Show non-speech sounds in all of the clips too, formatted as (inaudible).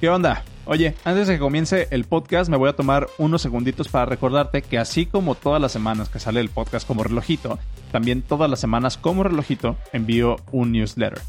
¿Qué onda? Oye, antes de que comience el podcast me voy a tomar unos segunditos para recordarte que así como todas las semanas que sale el podcast como relojito, también todas las semanas como relojito envío un newsletter.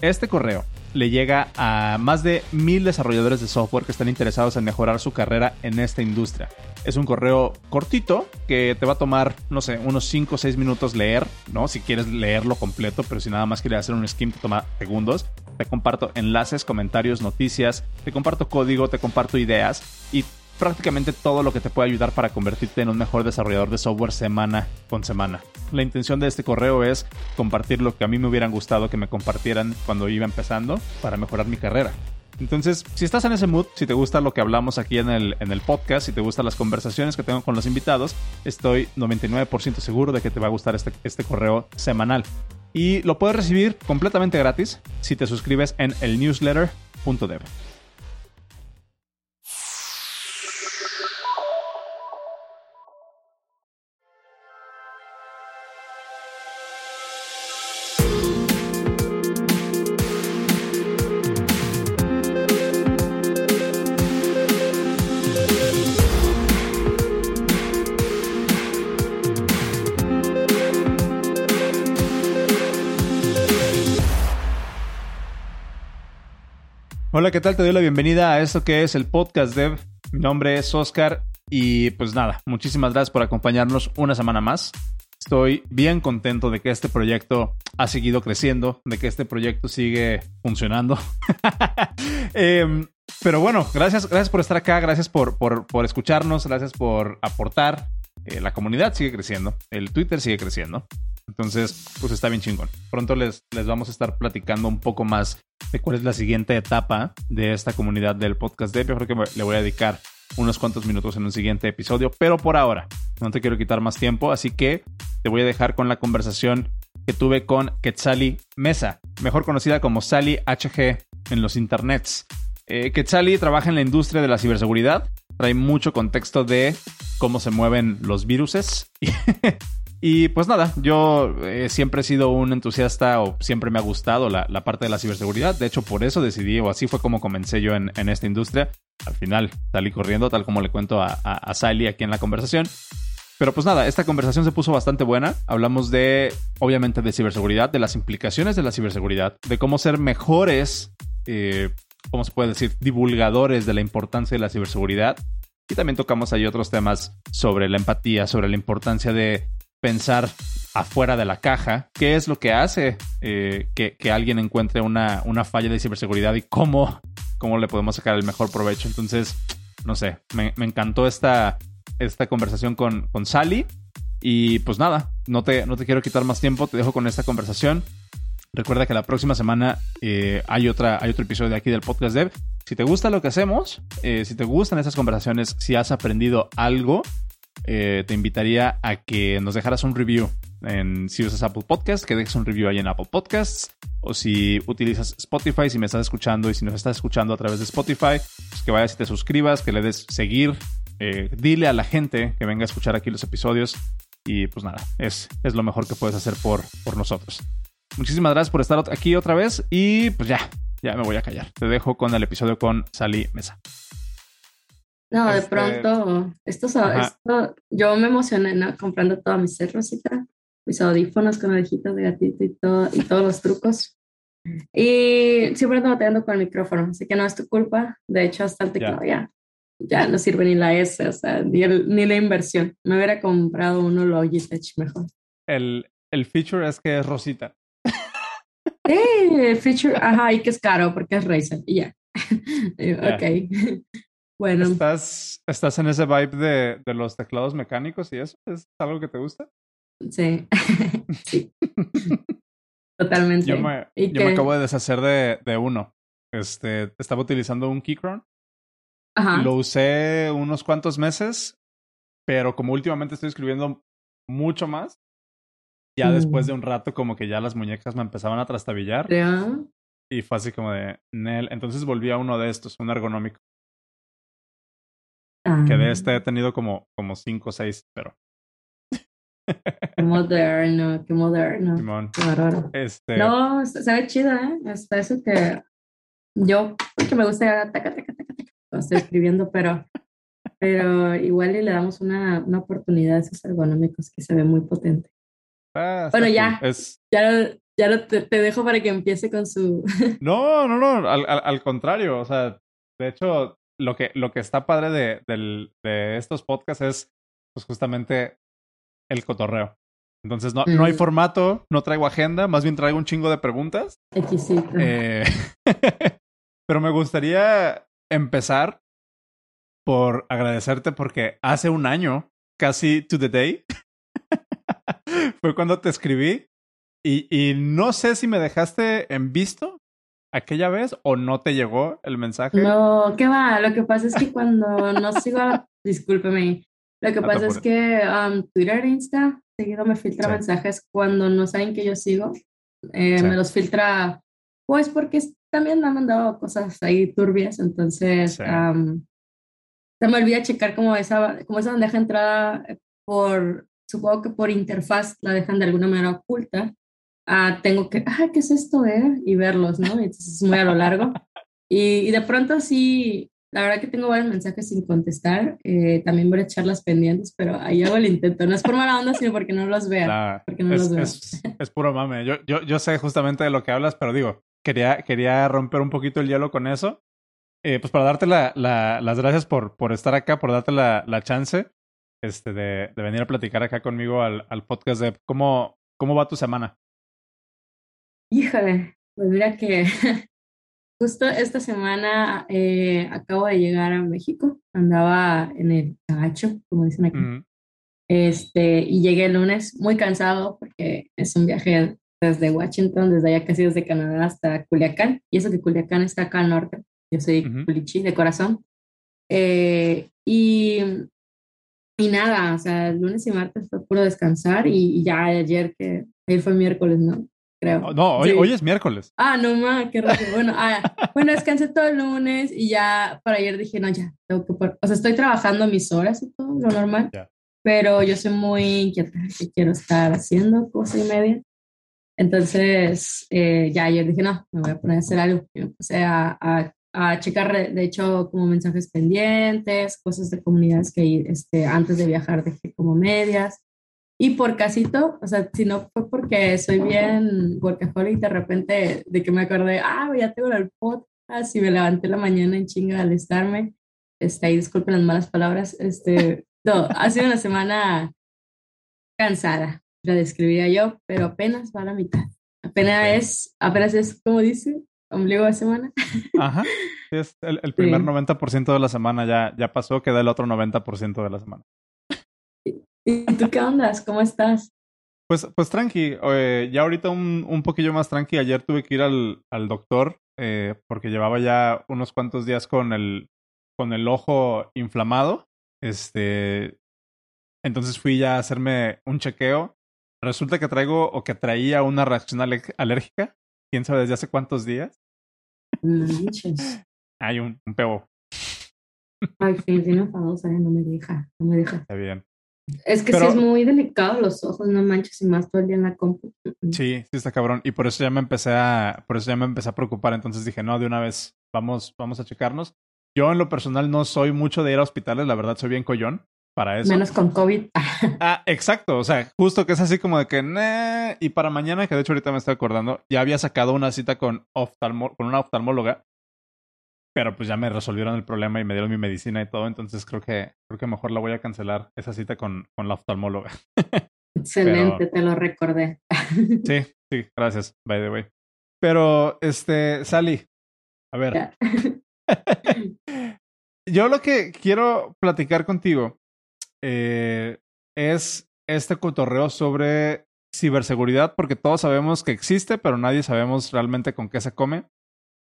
Este correo le llega a más de mil desarrolladores de software que están interesados en mejorar su carrera en esta industria. Es un correo cortito que te va a tomar, no sé, unos 5 o 6 minutos leer, ¿no? Si quieres leerlo completo, pero si nada más quieres hacer un skim te toma segundos. Te comparto enlaces, comentarios, noticias, te comparto código, te comparto ideas y prácticamente todo lo que te puede ayudar para convertirte en un mejor desarrollador de software semana con semana. La intención de este correo es compartir lo que a mí me hubieran gustado que me compartieran cuando iba empezando para mejorar mi carrera. Entonces, si estás en ese mood, si te gusta lo que hablamos aquí en el, en el podcast, si te gustan las conversaciones que tengo con los invitados, estoy 99% seguro de que te va a gustar este, este correo semanal. Y lo puedes recibir completamente gratis si te suscribes en el newsletter.dev. Hola, ¿qué tal? Te doy la bienvenida a esto que es el podcast Dev. Mi nombre es Oscar y pues nada, muchísimas gracias por acompañarnos una semana más. Estoy bien contento de que este proyecto ha seguido creciendo, de que este proyecto sigue funcionando. (laughs) Em, pero bueno, gracias, gracias por estar acá, gracias por, por, escucharnos, gracias por aportar. Eh, la comunidad sigue creciendo, el Twitter sigue creciendo. Entonces, pues está bien chingón. Pronto les, les vamos a estar platicando un poco más de cuál es la siguiente etapa de esta comunidad del podcast de Yo creo que le voy a dedicar unos cuantos minutos en un siguiente episodio, pero por ahora no te quiero quitar más tiempo, así que te voy a dejar con la conversación que tuve con Quetzali Mesa, mejor conocida como Sally HG en los internets. Eh, trabaja en la industria de la ciberseguridad, trae mucho contexto de cómo se mueven los viruses (laughs) pues nada, yo eh, siempre he sido un entusiasta o siempre me ha gustado la, parte de la ciberseguridad. De hecho, por eso decidí, o así fue como comencé yo en, esta industria. Al final salí corriendo, tal como le cuento a, a, Sally aquí en la conversación. Pero pues nada, esta conversación se puso bastante buena. Hablamos de, obviamente, de ciberseguridad, de las implicaciones de la ciberseguridad, de cómo ser mejores, eh, ¿cómo se puede decir?, divulgadores de la importancia de la ciberseguridad. Y también tocamos ahí otros temas sobre la empatía, sobre la importancia de pensar afuera de la caja, qué es lo que hace eh, que, alguien encuentre una, una, falla de ciberseguridad y cómo, cómo le podemos sacar el mejor provecho. Entonces, no sé, me, encantó esta, esta conversación con, con Sally. Y pues nada, no te, no te quiero quitar más tiempo, te dejo con esta conversación. Recuerda que la próxima semana eh, hay, otra, hay otro episodio de aquí del podcast Dev. Si te gusta lo que hacemos, eh, si te gustan estas conversaciones, si has aprendido algo, eh, te invitaría a que nos dejaras un review en si usas Apple Podcasts, que dejes un review ahí en Apple Podcasts. O si utilizas Spotify, si me estás escuchando y si nos estás escuchando a través de Spotify, pues que vayas y te suscribas, que le des seguir. Eh, dile a la gente que venga a escuchar aquí los episodios. Y pues nada, es, es lo mejor que puedes hacer por, por nosotros. Muchísimas gracias por estar aquí otra vez. Y pues ya, ya me voy a callar. Te dejo con el episodio con Sally Mesa. No, de este, pronto, esto, esto, yo me emocioné ¿no? comprando toda mi set rosita, mis audífonos con orejitas de gatito y, todo, y todos los trucos. Y siempre ando batallando con el micrófono, así que no es tu culpa. De hecho, hasta el teclado ya, ya no sirve ni la S, o sea, ni, ni la inversión. Me hubiera comprado uno Logitech mejor. El, el feature es que es rosita. Sí, el feature, ajá, y que es caro porque es Razer, y ya. (laughs) ok. Bueno. ¿Estás, ¿Estás en ese vibe de, de los teclados mecánicos y eso? ¿Es algo que te gusta? Sí. (laughs) sí. (laughs) Totalmente. Yo, me, yo me, acabo de deshacer de, de, uno. Este, estaba utilizando un Keychron. Ajá. Lo usé unos cuantos meses, pero como últimamente estoy escribiendo mucho más, ya después de mm. un rato como que ya las muñecas me empezaban a trastabillar. ¿Ya? Y fue así como de, Nel. Entonces volví a uno de estos, un ergonómico. Que de este he tenido como, como cinco o seis, pero Qué moderno, qué moderno. Qué Este... No, se ve chido, ¿eh? Hasta eso que yo, que me gusta taca, taca, taca, taca, estoy escribiendo, pero, pero igual le damos una, una oportunidad a esos ergonómicos que se ve muy potente. Ah, bueno, ya, ya, ya te, te, dejo para que empiece con su... no, no, no, al, al, contrario, o sea, de hecho, lo que, lo que está padre de, de, de estos podcasts es pues justamente el cotorreo. Entonces no, no hay formato, no traigo agenda, más bien traigo un chingo de preguntas. Eh, (laughs) pero me gustaría empezar por agradecerte porque hace un año, casi to the day, (laughs) fue cuando te escribí y, y no sé si me dejaste en visto aquella vez o no te llegó el mensaje. No, ¿qué va? Lo que pasa es que cuando no (laughs) sigo, discúlpeme, lo que pasa es que um, Twitter e Insta seguido me filtra mensajes cuando no saben que yo sigo. Eh, me los filtra, pues porque también me han mandado cosas ahí turbias, entonces um, se me olvida checar como esa, como esa bandeja entrada por, supongo que por interfaz la dejan de alguna manera oculta. Ah, tengo que, ah, ¿qué es esto? Eh? Y verlos, ¿no? Entonces es muy a lo largo. Y, y de pronto sí, la verdad que tengo varios mensajes sin contestar. Eh, también voy a charlas pendientes, pero ahí hago el intento. No es por mala onda, sino porque no los vea. porque no es, los Es, puro mame. Yo, yo, yo sé justamente de lo que hablas, pero digo, quería, quería romper un poquito el hielo con eso. Eh, pues para darte la, la, las gracias por, por estar acá, por darte la, la chance este, de, de, venir a platicar acá conmigo al, al podcast de cómo, cómo va tu semana. Híjole, pues mira que (laughs) Justo esta semana eh, acabo de llegar a México, andaba en el gacho, como dicen aquí. este, y llegué el lunes muy cansado porque es un viaje desde Washington, desde allá casi desde Canadá hasta Culiacán. Y eso que Culiacán está acá al norte. Yo soy culichi de corazón. Eh, y, y nada, o sea, el lunes y martes fue puro descansar y, y ya ayer que ayer fue miércoles, ¿no? No, hoy, hoy es miércoles. Ah, no más, qué raro. Bueno, ah, (laughs) bueno, descansé todo el lunes y ya para ayer dije, no, ya, tengo que O sea, estoy trabajando mis horas y todo, lo normal. Pero yo soy muy inquieta, que quiero estar haciendo cosa y media. Entonces, eh, ya ayer dije, no, me voy a poner a hacer algo. Y empecé a, a, a, checar, de hecho, como mensajes pendientes, cosas de comunidades que este, antes de viajar dejé como medias. Y por casito, o sea, si no fue porque soy bien workaholic, de repente de que me acordé, ah, ya tengo el podcast y me levanté la mañana en chinga al estarme. Este, ahí disculpen las malas palabras. Este, (laughs) no, ha sido una semana cansada, la describiría yo, pero apenas va a la mitad. Apenas es, apenas es, como dice, ombligo de semana. (laughs) Ajá. Es el, el primer 90% de la semana ya, ya pasó, queda el otro 90% de la semana. ¿Y tú qué ondas? ¿Cómo estás? Pues, pues tranqui, eh, ya ahorita un, un poquillo más tranqui. Ayer tuve que ir al, al doctor eh, porque llevaba ya unos cuantos días con el, con el ojo inflamado. Este, entonces fui ya a hacerme un chequeo. Resulta que traigo o que traía una reacción alérgica. ¿Quién sabe desde hace cuántos días? Hay un, un pebo. Ay, sí, no, no me deja, no me deja. Está bien. Es que sí es muy delicado los ojos, no manches, y más todo el día en la compu. Sí, sí está cabrón. Y por eso ya me empecé a, por eso ya me empecé a preocupar. Entonces dije, no, de una vez, vamos, vamos a checarnos. Yo en lo personal no soy mucho de ir a hospitales, la verdad soy bien collón para eso. Menos con COVID. (laughs) ah, exacto. O sea, justo que es así como de que, nah. y para mañana, que de hecho ahorita me estoy acordando, ya había sacado una cita con, oftalmo con una oftalmóloga pero pues ya me resolvieron el problema y me dieron mi medicina y todo, entonces creo que creo que mejor la voy a cancelar esa cita con, con la oftalmóloga. (laughs) Excelente, te lo recordé. (laughs) sí, sí, gracias, by the way. Pero, este, Sally, a ver. (laughs) Yo lo que quiero platicar contigo eh, es este cotorreo sobre ciberseguridad, porque todos sabemos que existe, pero nadie sabemos realmente con qué se come.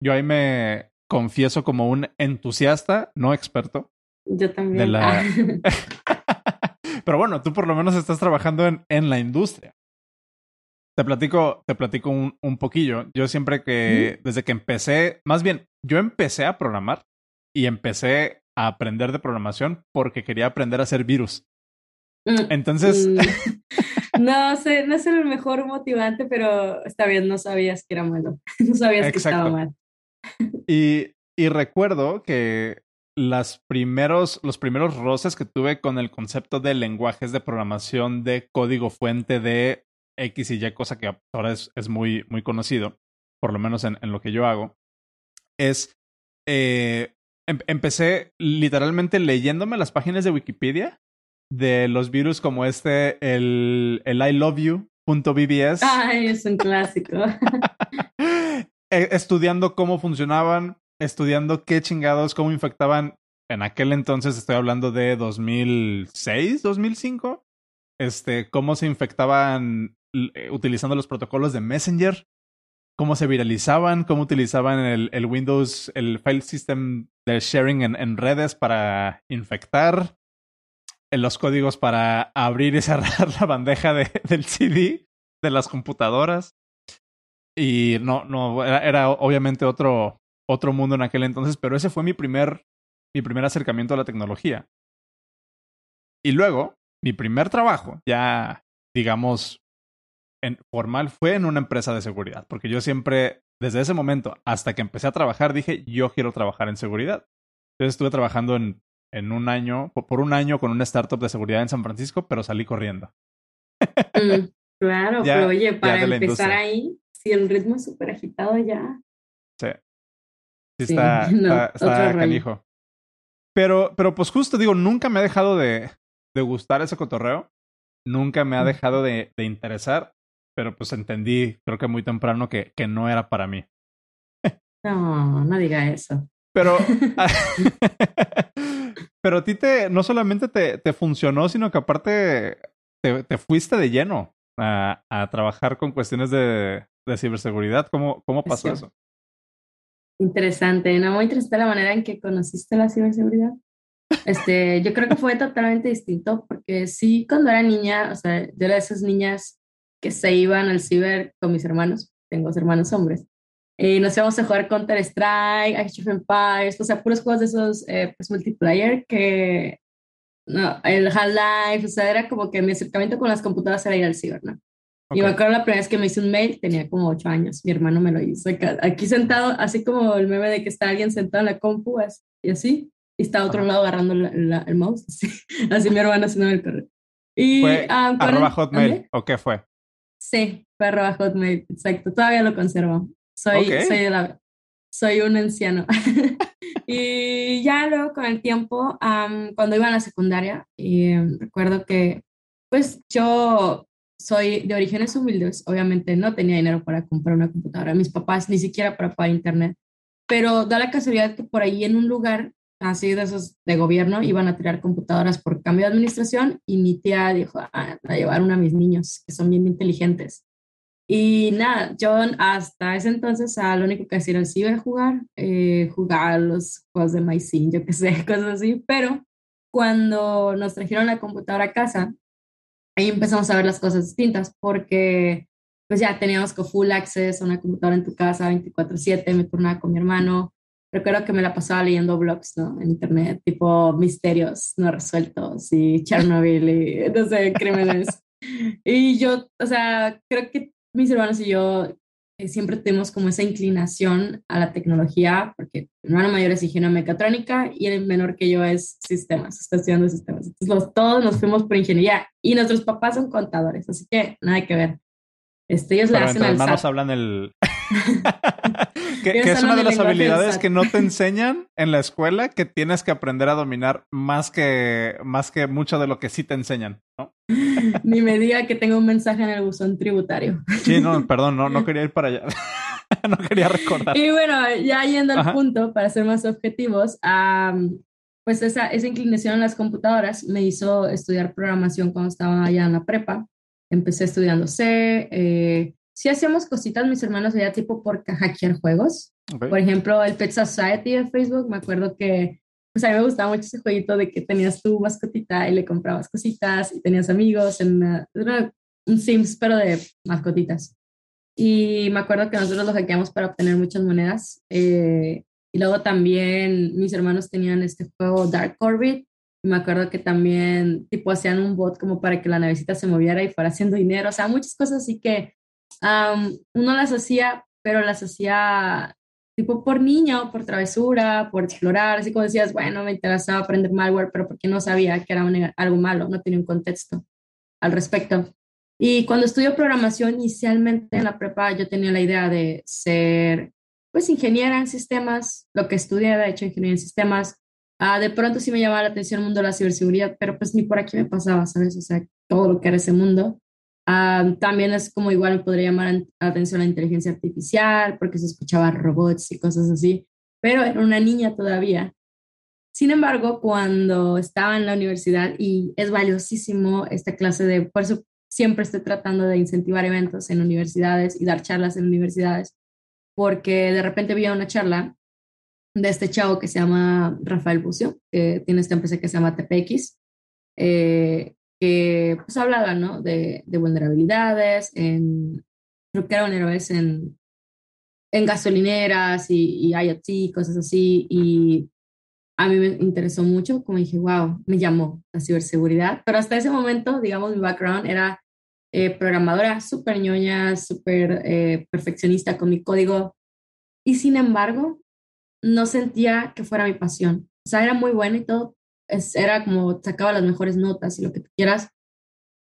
Yo ahí me, confieso como un entusiasta, no experto. Yo también. (laughs) (laughs) Pero bueno, tú por lo menos estás trabajando en, en la industria. Te platico, te platico un, un poquillo. Yo siempre que, desde que empecé, más bien, yo empecé a programar y empecé a aprender de programación porque quería aprender a hacer virus. Mm, Entonces... Mm. (laughs) no sé, no es el mejor motivante, pero está bien, no sabías que era malo. No sabías que estaba mal. Y, y recuerdo que las primeros, los primeros roces que tuve con el concepto de lenguajes de programación de código fuente de X y Y, cosa que ahora es, es muy, muy conocido, por lo menos en, en lo que yo hago, es eh, em, empecé literalmente leyéndome las páginas de Wikipedia de los virus como este, el, el I love you.bbs. Ay, es un clásico. (laughs) E, estudiando cómo funcionaban, estudiando qué chingados, cómo infectaban. En aquel entonces estoy hablando de 2006, 2005. Este, cómo se infectaban eh, utilizando los protocolos de Messenger cómo se viralizaban, cómo utilizaban el, Windows, el file system de sharing en, en redes para infectar, los códigos para abrir y cerrar (laughs) la bandeja de, del CD de las computadoras. Y no, no, era, era, obviamente otro, otro mundo en aquel entonces, pero ese fue mi primer, mi primer acercamiento a la tecnología. Y luego, mi primer trabajo, ya digamos formal fue en una empresa de seguridad, porque yo siempre, desde ese momento hasta que empecé a trabajar, dije, yo quiero trabajar en seguridad. Entonces estuve trabajando en, en un año, por un año con una startup de seguridad en San Francisco, pero salí corriendo. Mm, claro, (laughs) pero oye, para empezar ahí, si el ritmo es súper agitado ya. Sí. Sí, (laughs) está, está, canijo. Pero, pero pues justo digo, nunca me ha dejado de, de gustar ese cotorreo. Nunca me ha dejado de, de interesar pero pues entendí, creo que muy temprano, que, que no era para mí. No, no diga eso. Pero, (laughs) (laughs) pero a ti te, no solamente te, te funcionó, sino que aparte te, te fuiste de lleno a, a, trabajar con cuestiones de, de ciberseguridad. ¿Cómo, cómo pasó eso? Interesante, ¿no? Muy interesante la manera en que conociste la ciberseguridad. Este, yo creo que fue totalmente distinto porque sí, cuando era niña, o sea, yo era de esas niñas que se iban al ciber con mis hermanos, tengo dos hermanos hombres, y nos íbamos a jugar Counter-Strike, Age of Empires, o sea, puros juegos de esos eh, pues, multiplayer que, no, el Half-Life, o sea, era como que mi acercamiento con las computadoras era ir al ciber, ¿no? Y me acuerdo la primera vez que me hice un mail, tenía como ocho años, mi hermano me lo hizo, aquí sentado, así como el meme de que está alguien sentado en la compu, y así, y está a otro lado agarrando el mouse, (laughs) así, así mi hermano haciendo el correo. Y, ¿Fue um, arroba hotmail o qué fue? Sí, perro hotmail, exacto. Todavía lo conservo. Soy, soy, la, soy un anciano. (laughs) y ya luego con el tiempo, cuando iba a la secundaria, y, recuerdo que pues yo soy de orígenes humildes, obviamente no tenía dinero para comprar una computadora, mis papás ni siquiera para pagar internet, pero da la casualidad que por ahí en un lugar así de esos de gobierno, iban a tirar computadoras por cambio de administración y mi tía dijo, ah, a llevar una a mis niños, que son bien inteligentes. Y nada, yo hasta ese entonces a lo único que hacía era el ciber jugar, eh, jugar los juegos de MySim, yo qué sé, (laughs) cosas así, pero cuando nos trajeron la computadora a casa, ahí empezamos a ver las cosas distintas, porque pues ya teníamos con full access a una computadora en tu casa 24/7, me turnaba con mi hermano, recuerdo que me la pasaba leyendo blogs, ¿no? En internet, tipo misterios no resueltos y (laughs) Chernobyl y, no sé, crímenes. (laughs) y yo, o sea, creo que mis hermanos y yo siempre tenemos como esa inclinación a la tecnología, porque mi hermano mayor es ingeniero mecatrónica y el menor que yo es sistemas, está estudiando sistemas. Entonces, todos nos fuimos por ingeniería y nuestros papás son contadores, así que nada que ver. Este, ellos le hacen al hermanos hablan el... (laughs) que, es una de las habilidades que no te enseñan en la escuela que tienes que aprender a dominar más que, más que mucho de lo que sí te enseñan, ¿no? (laughs) Ni me diga que tengo un mensaje en el buzón tributario. Sí, no, (laughs) perdón, no, no quería ir para allá. no quería recordar. Y bueno, ya yendo al punto, para ser más objetivos, pues esa, esa inclinación en las computadoras me hizo estudiar programación cuando estaba allá en la prepa. Empecé estudiando C, eh, sí hacíamos cositas mis hermanos allá tipo por hackear juegos. Por ejemplo, el Pet Society de Facebook, me acuerdo que pues a mí me gustaba mucho ese jueguito de que tenías tu mascotita y le comprabas cositas y tenías amigos en un Sims, pero de mascotitas. Y me acuerdo que nosotros lo hackeamos para obtener muchas monedas. Eh, y luego también mis hermanos tenían este juego Dark Orbit, Me acuerdo que también, tipo, hacían un bot como para que la navecita se moviera y fuera haciendo dinero. O sea, muchas cosas así que uno las hacía, pero las hacía tipo por niño, por travesura, por explorar. Así como decías, bueno, me interesaba aprender malware, pero porque no sabía que era algo malo, no tenía un contexto al respecto. Y cuando estudio programación, inicialmente en la prepa yo tenía la idea de ser, pues, ingeniera en sistemas, lo que estudié, de hecho, ingeniería en sistemas. Ah, de pronto sí me llamaba la atención el mundo de la ciberseguridad, pero pues ni por aquí me pasaba, ¿sabes? O sea, todo lo que era ese mundo. Ah, también es como igual podría llamar la atención la inteligencia artificial, porque se escuchaba robots y cosas así, pero era una niña todavía. Sin embargo, cuando estaba en la universidad, y es valiosísimo esta clase de, por eso siempre estoy tratando de incentivar eventos en universidades y dar charlas en universidades, porque de repente vi una charla de este chavo que se llama Rafael Bucio, que tiene esta empresa que se llama TPX, eh, que pues hablaba ¿no? de, de, vulnerabilidades, en, creo que era vulnerabilidades en, en gasolineras y, y IoT, cosas así, y a mí me interesó mucho, como dije, wow, me llamó la ciberseguridad, pero hasta ese momento, digamos, mi background era eh, programadora súper ñoña, súper eh, perfeccionista con mi código. Y sin embargo, no sentía que fuera mi pasión. O sea, era muy buena y todo. Es, era como sacaba las mejores notas y lo que tú quieras,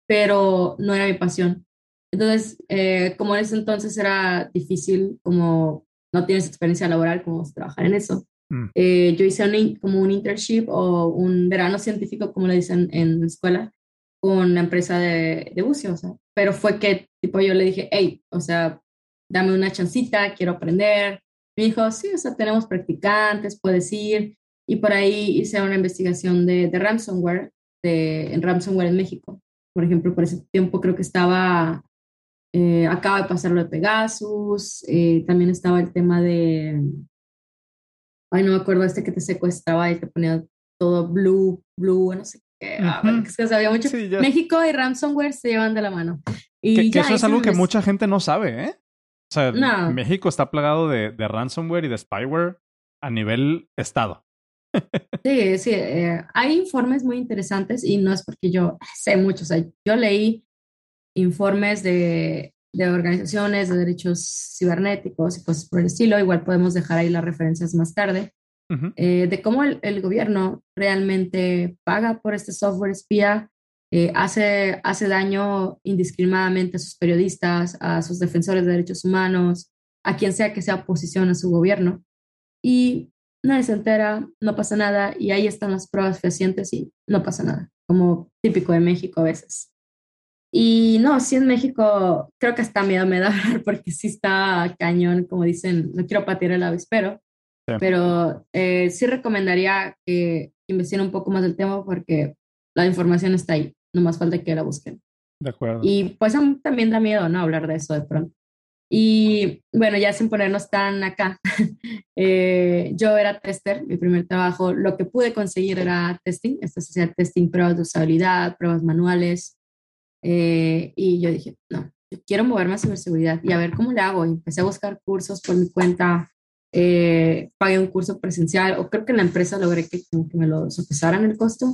pero no era mi pasión. Entonces, eh, como en ese entonces era difícil, como no tienes experiencia laboral, como trabajar en eso. Mm. yo hice como un internship o un verano científico, como le dicen en la escuela, con la empresa de, de bucio, o sea, pero fue que tipo yo le dije, hey, o sea, dame una chancita, quiero aprender. Me dijo, sí, o sea, tenemos practicantes, puedes ir. Y por ahí hice una investigación de, de ransomware, de, en ransomware en México. Por ejemplo, por ese tiempo creo que estaba, eh, acaba de pasar lo de Pegasus, eh, también estaba el tema de, ay, no me acuerdo, este que te secuestraba y te ponía todo blue, blue, no sé que, sabía mucho. México y ransomware se llevan de la mano. Y que, eso es algo que mucha gente no sabe, ¿eh? O sea, México está plagado de, de, ransomware y de spyware a nivel estado. Sí, sí. Eh, hay informes muy interesantes y no es porque yo sé mucho. O sea, yo leí informes de, de organizaciones de derechos cibernéticos y cosas por el estilo. Igual podemos dejar ahí las referencias más tarde. Eh, de cómo el, gobierno realmente paga por este software espía, eh, hace, hace daño indiscriminadamente a sus periodistas, a sus defensores de derechos humanos, a quien sea que sea oposición a su gobierno. Y nadie se entera, no pasa nada, y ahí están las pruebas fehacientes y no pasa nada, como típico de México a veces. Y no, sí en México creo que hasta miedo me da (laughs) porque sí está cañón, como dicen, no quiero patear el avispero, pero eh, sí recomendaría que investiguen un poco más del tema porque la información está ahí, no más falta que la busquen. De acuerdo. Y pues también da miedo, ¿no? Hablar de eso de pronto. Y bueno, ya sin ponernos tan acá, (laughs) eh, yo era tester, mi primer trabajo, lo que pude conseguir era testing, esto es hacer testing, pruebas de usabilidad, pruebas manuales, eh, y yo dije, no, yo quiero moverme a ciberseguridad y a ver cómo le hago. Y empecé a buscar cursos por mi cuenta, eh, pagué un curso presencial o creo que en la empresa logré que, que me lo sopesaran el costo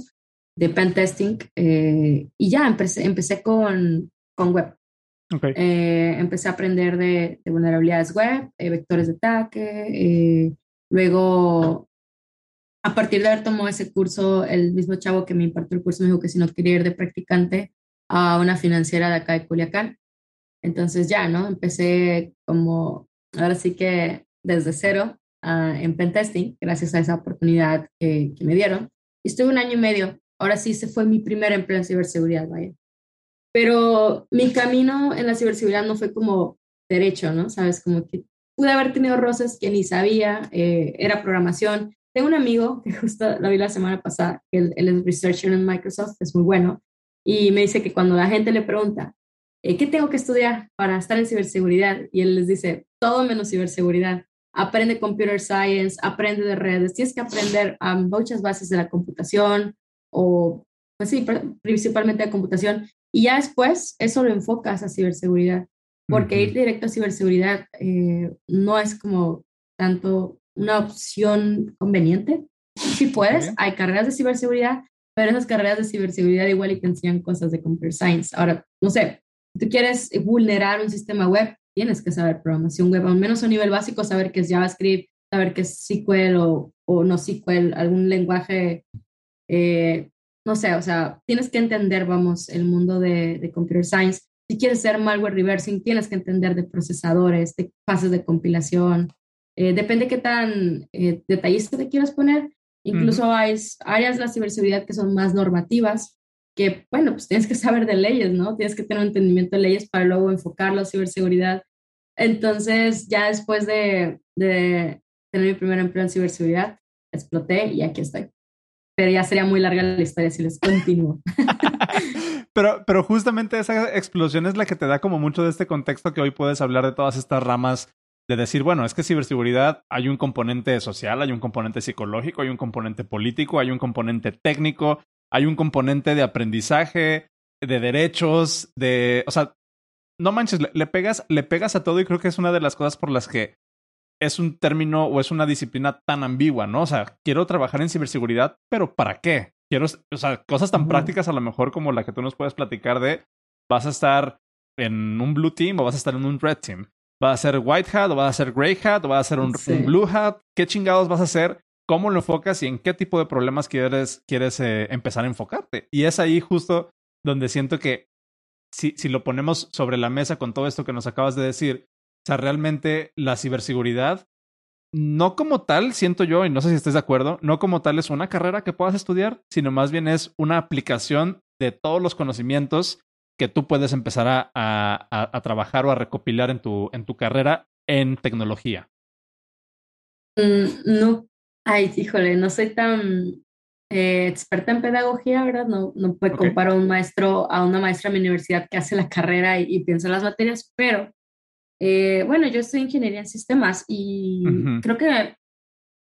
de pen testing eh, y ya empecé, empecé con, con web. Eh, empecé a aprender de, de vulnerabilidades web, eh, vectores de ataque, luego a partir de haber tomado ese curso, el mismo chavo que me impartió el curso me dijo que si no quería ir de practicante a una financiera de acá de Culiacán. Entonces ya, ¿no? Empecé como, ahora sí que desde cero uh, en pentesting, gracias a esa oportunidad que, que, me dieron. Y estuve un año y medio. Ahora sí, ese fue mi primer empleo en ciberseguridad, vaya. Pero mi camino en la ciberseguridad no fue como derecho, ¿no? Sabes, como que pude haber tenido roces que ni sabía, eh, era programación. Tengo un amigo que (laughs) justo lo vi la semana pasada, él, él es researcher en Microsoft, es muy bueno, y me dice que cuando la gente le pregunta, eh, ¿qué tengo que estudiar para estar en ciberseguridad? Y él les dice, todo menos ciberseguridad aprende computer science, aprende de redes, tienes que aprender muchas bases de la computación o, pues sí, principalmente de computación. Y ya después eso lo enfocas a ciberseguridad, porque ir directo a ciberseguridad eh, no es como tanto una opción conveniente. Si puedes, hay carreras de ciberseguridad, pero esas carreras de ciberseguridad igual y te enseñan cosas de computer science. Ahora, no sé, si tú quieres vulnerar un sistema web, tienes que saber programación web, al menos a nivel básico, saber qué es JavaScript, saber qué es SQL o, o no SQL, algún lenguaje, eh, no sé, o sea, tienes que entender, vamos, el mundo de, de computer science. Si quieres ser malware reversing, tienes que entender de procesadores, de fases de compilación. Eh, depende qué tan eh, detallista te quieras poner. Incluso hay áreas de la ciberseguridad que son más normativas, que, bueno, pues tienes que saber de leyes, ¿no? Tienes que tener un entendimiento de leyes para luego enfocar la ciberseguridad. Entonces, ya después de, de tener mi primer empleo en ciberseguridad, exploté y aquí estoy. Pero ya sería muy larga la historia si les continúo. (laughs) pero, pero justamente esa explosión es la que te da como mucho de este contexto que hoy puedes hablar de todas estas ramas de decir, bueno, es que ciberseguridad hay un componente social, hay un componente psicológico, hay un componente político, hay un componente técnico, hay un componente de aprendizaje, de derechos, de, o sea, no manches, le, pegas, le pegas a todo y creo que es una de las cosas por las que es un término o es una disciplina tan ambigua, ¿no? O sea, quiero trabajar en ciberseguridad, pero ¿para qué? Quiero, o sea, cosas tan prácticas a lo mejor como la que tú nos puedes platicar de, vas a estar en un blue team o vas a estar en un red team. ¿Va a ser white hat o va a ser gray hat o va a ser un, blue hat? ¿Qué chingados vas a hacer? ¿Cómo lo enfocas y en qué tipo de problemas quieres, quieres eh, empezar a enfocarte? Y es ahí justo donde siento que si, si lo ponemos sobre la mesa con todo esto que nos acabas de decir, o sea, realmente la ciberseguridad, no como tal, siento yo, y no sé si estés de acuerdo, no como tal es una carrera que puedas estudiar, sino más bien es una aplicación de todos los conocimientos que tú puedes empezar a, a, trabajar o a recopilar en tu, en tu carrera en tecnología? Mm, no, ay, híjole, no soy tan eh, experta en pedagogía, ¿verdad? No, no puedo comparar a un maestro, a una maestra en mi universidad que hace la carrera y, piensa en las materias, pero eh, bueno, yo estoy en ingeniería en sistemas y creo que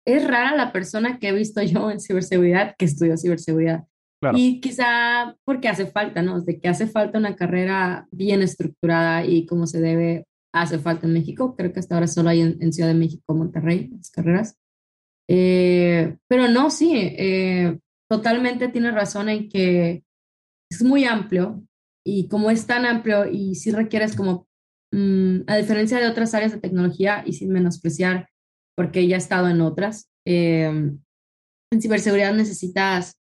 es rara la persona que he visto (laughs) yo en ciberseguridad que estudió ciberseguridad. Y quizá porque hace falta, ¿no? De que hace falta una carrera bien estructurada y como se debe, hace falta en México. Creo que hasta ahora solo hay en, Ciudad de México, Monterrey, las carreras. Eh, pero no, sí, eh, totalmente tiene razón en que es muy amplio y como es tan amplio y si requieres como, mm, a diferencia de otras áreas de tecnología y sin menospreciar, porque ya he estado en otras, eh, en ciberseguridad necesitas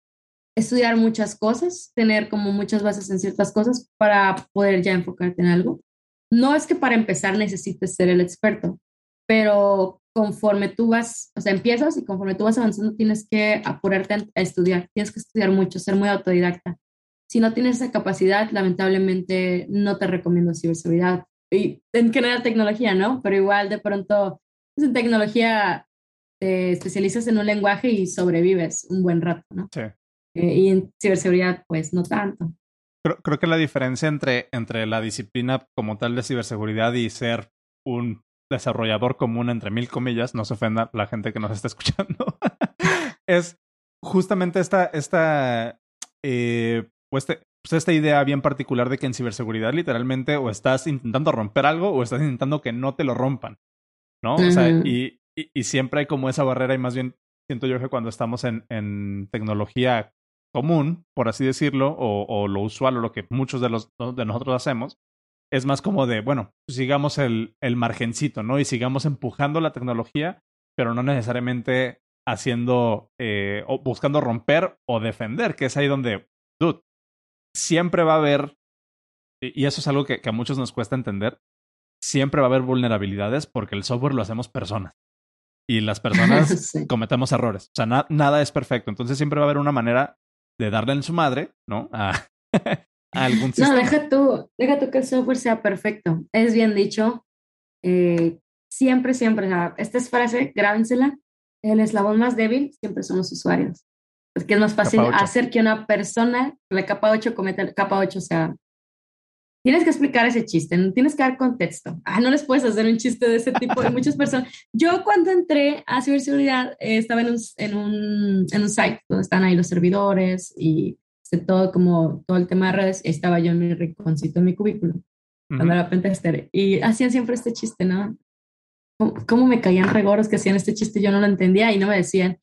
estudiar muchas cosas, tener como muchas bases en ciertas cosas para poder ya enfocarte en algo. No es que para empezar necesites ser el experto, pero conforme tú vas, o sea, empiezas y conforme tú vas avanzando tienes que apurarte a estudiar, tienes que estudiar mucho, ser muy autodidacta. Si no tienes esa capacidad, lamentablemente no te recomiendo ciberseguridad. Y en general tecnología, ¿no? Pero igual de pronto, pues en tecnología te especializas en un lenguaje y sobrevives un buen rato, ¿no? Sí. Eh, y en ciberseguridad, pues no tanto. Creo, creo, que la diferencia entre, entre la disciplina como tal de ciberseguridad y ser un desarrollador común, entre mil comillas, no se ofenda la gente que nos está escuchando, (laughs) es justamente esta, esta, eh, pues, este, pues, esta idea bien particular de que en ciberseguridad literalmente o estás intentando romper algo o estás intentando que no te lo rompan, ¿no? O sea, y, y, y, siempre hay como esa barrera y más bien siento yo que cuando estamos en, en tecnología común, por así decirlo, o, lo usual o lo que muchos de, los, de nosotros hacemos, es más como de, bueno, sigamos el, el margencito, ¿no? Y sigamos empujando la tecnología, pero no necesariamente haciendo eh, o buscando romper o defender, que es ahí donde, dude, siempre va a haber, y eso es algo que, a muchos nos cuesta entender, siempre va a haber vulnerabilidades porque el software lo hacemos personas. Y las personas (laughs) cometemos errores. O sea, nada es perfecto. Entonces siempre va a haber una manera de darle en su madre, ¿no? A, (laughs) algún sistema. No, deja tú, deja tú que el software sea perfecto. Es bien dicho. Eh, siempre, siempre, esta es frase, grábensela. El eslabón más débil siempre son los usuarios. Porque es más fácil hacer que una persona, la capa 8 cometa el capa 8, o sea, tienes que explicar ese chiste, tienes que dar contexto. Ah, no les puedes hacer un chiste de ese tipo de muchas personas. (laughs) Yo cuando entré a ciberseguridad eh, estaba en un, en, un, en un site donde están ahí los servidores y este, todo como todo el tema de redes. Estaba yo en mi rinconcito, en mi cubículo, cuando era pentester. Y hacían siempre este chiste, ¿no? ¿Cómo, me caían regoros que hacían este chiste? Yo no lo entendía y no me decían,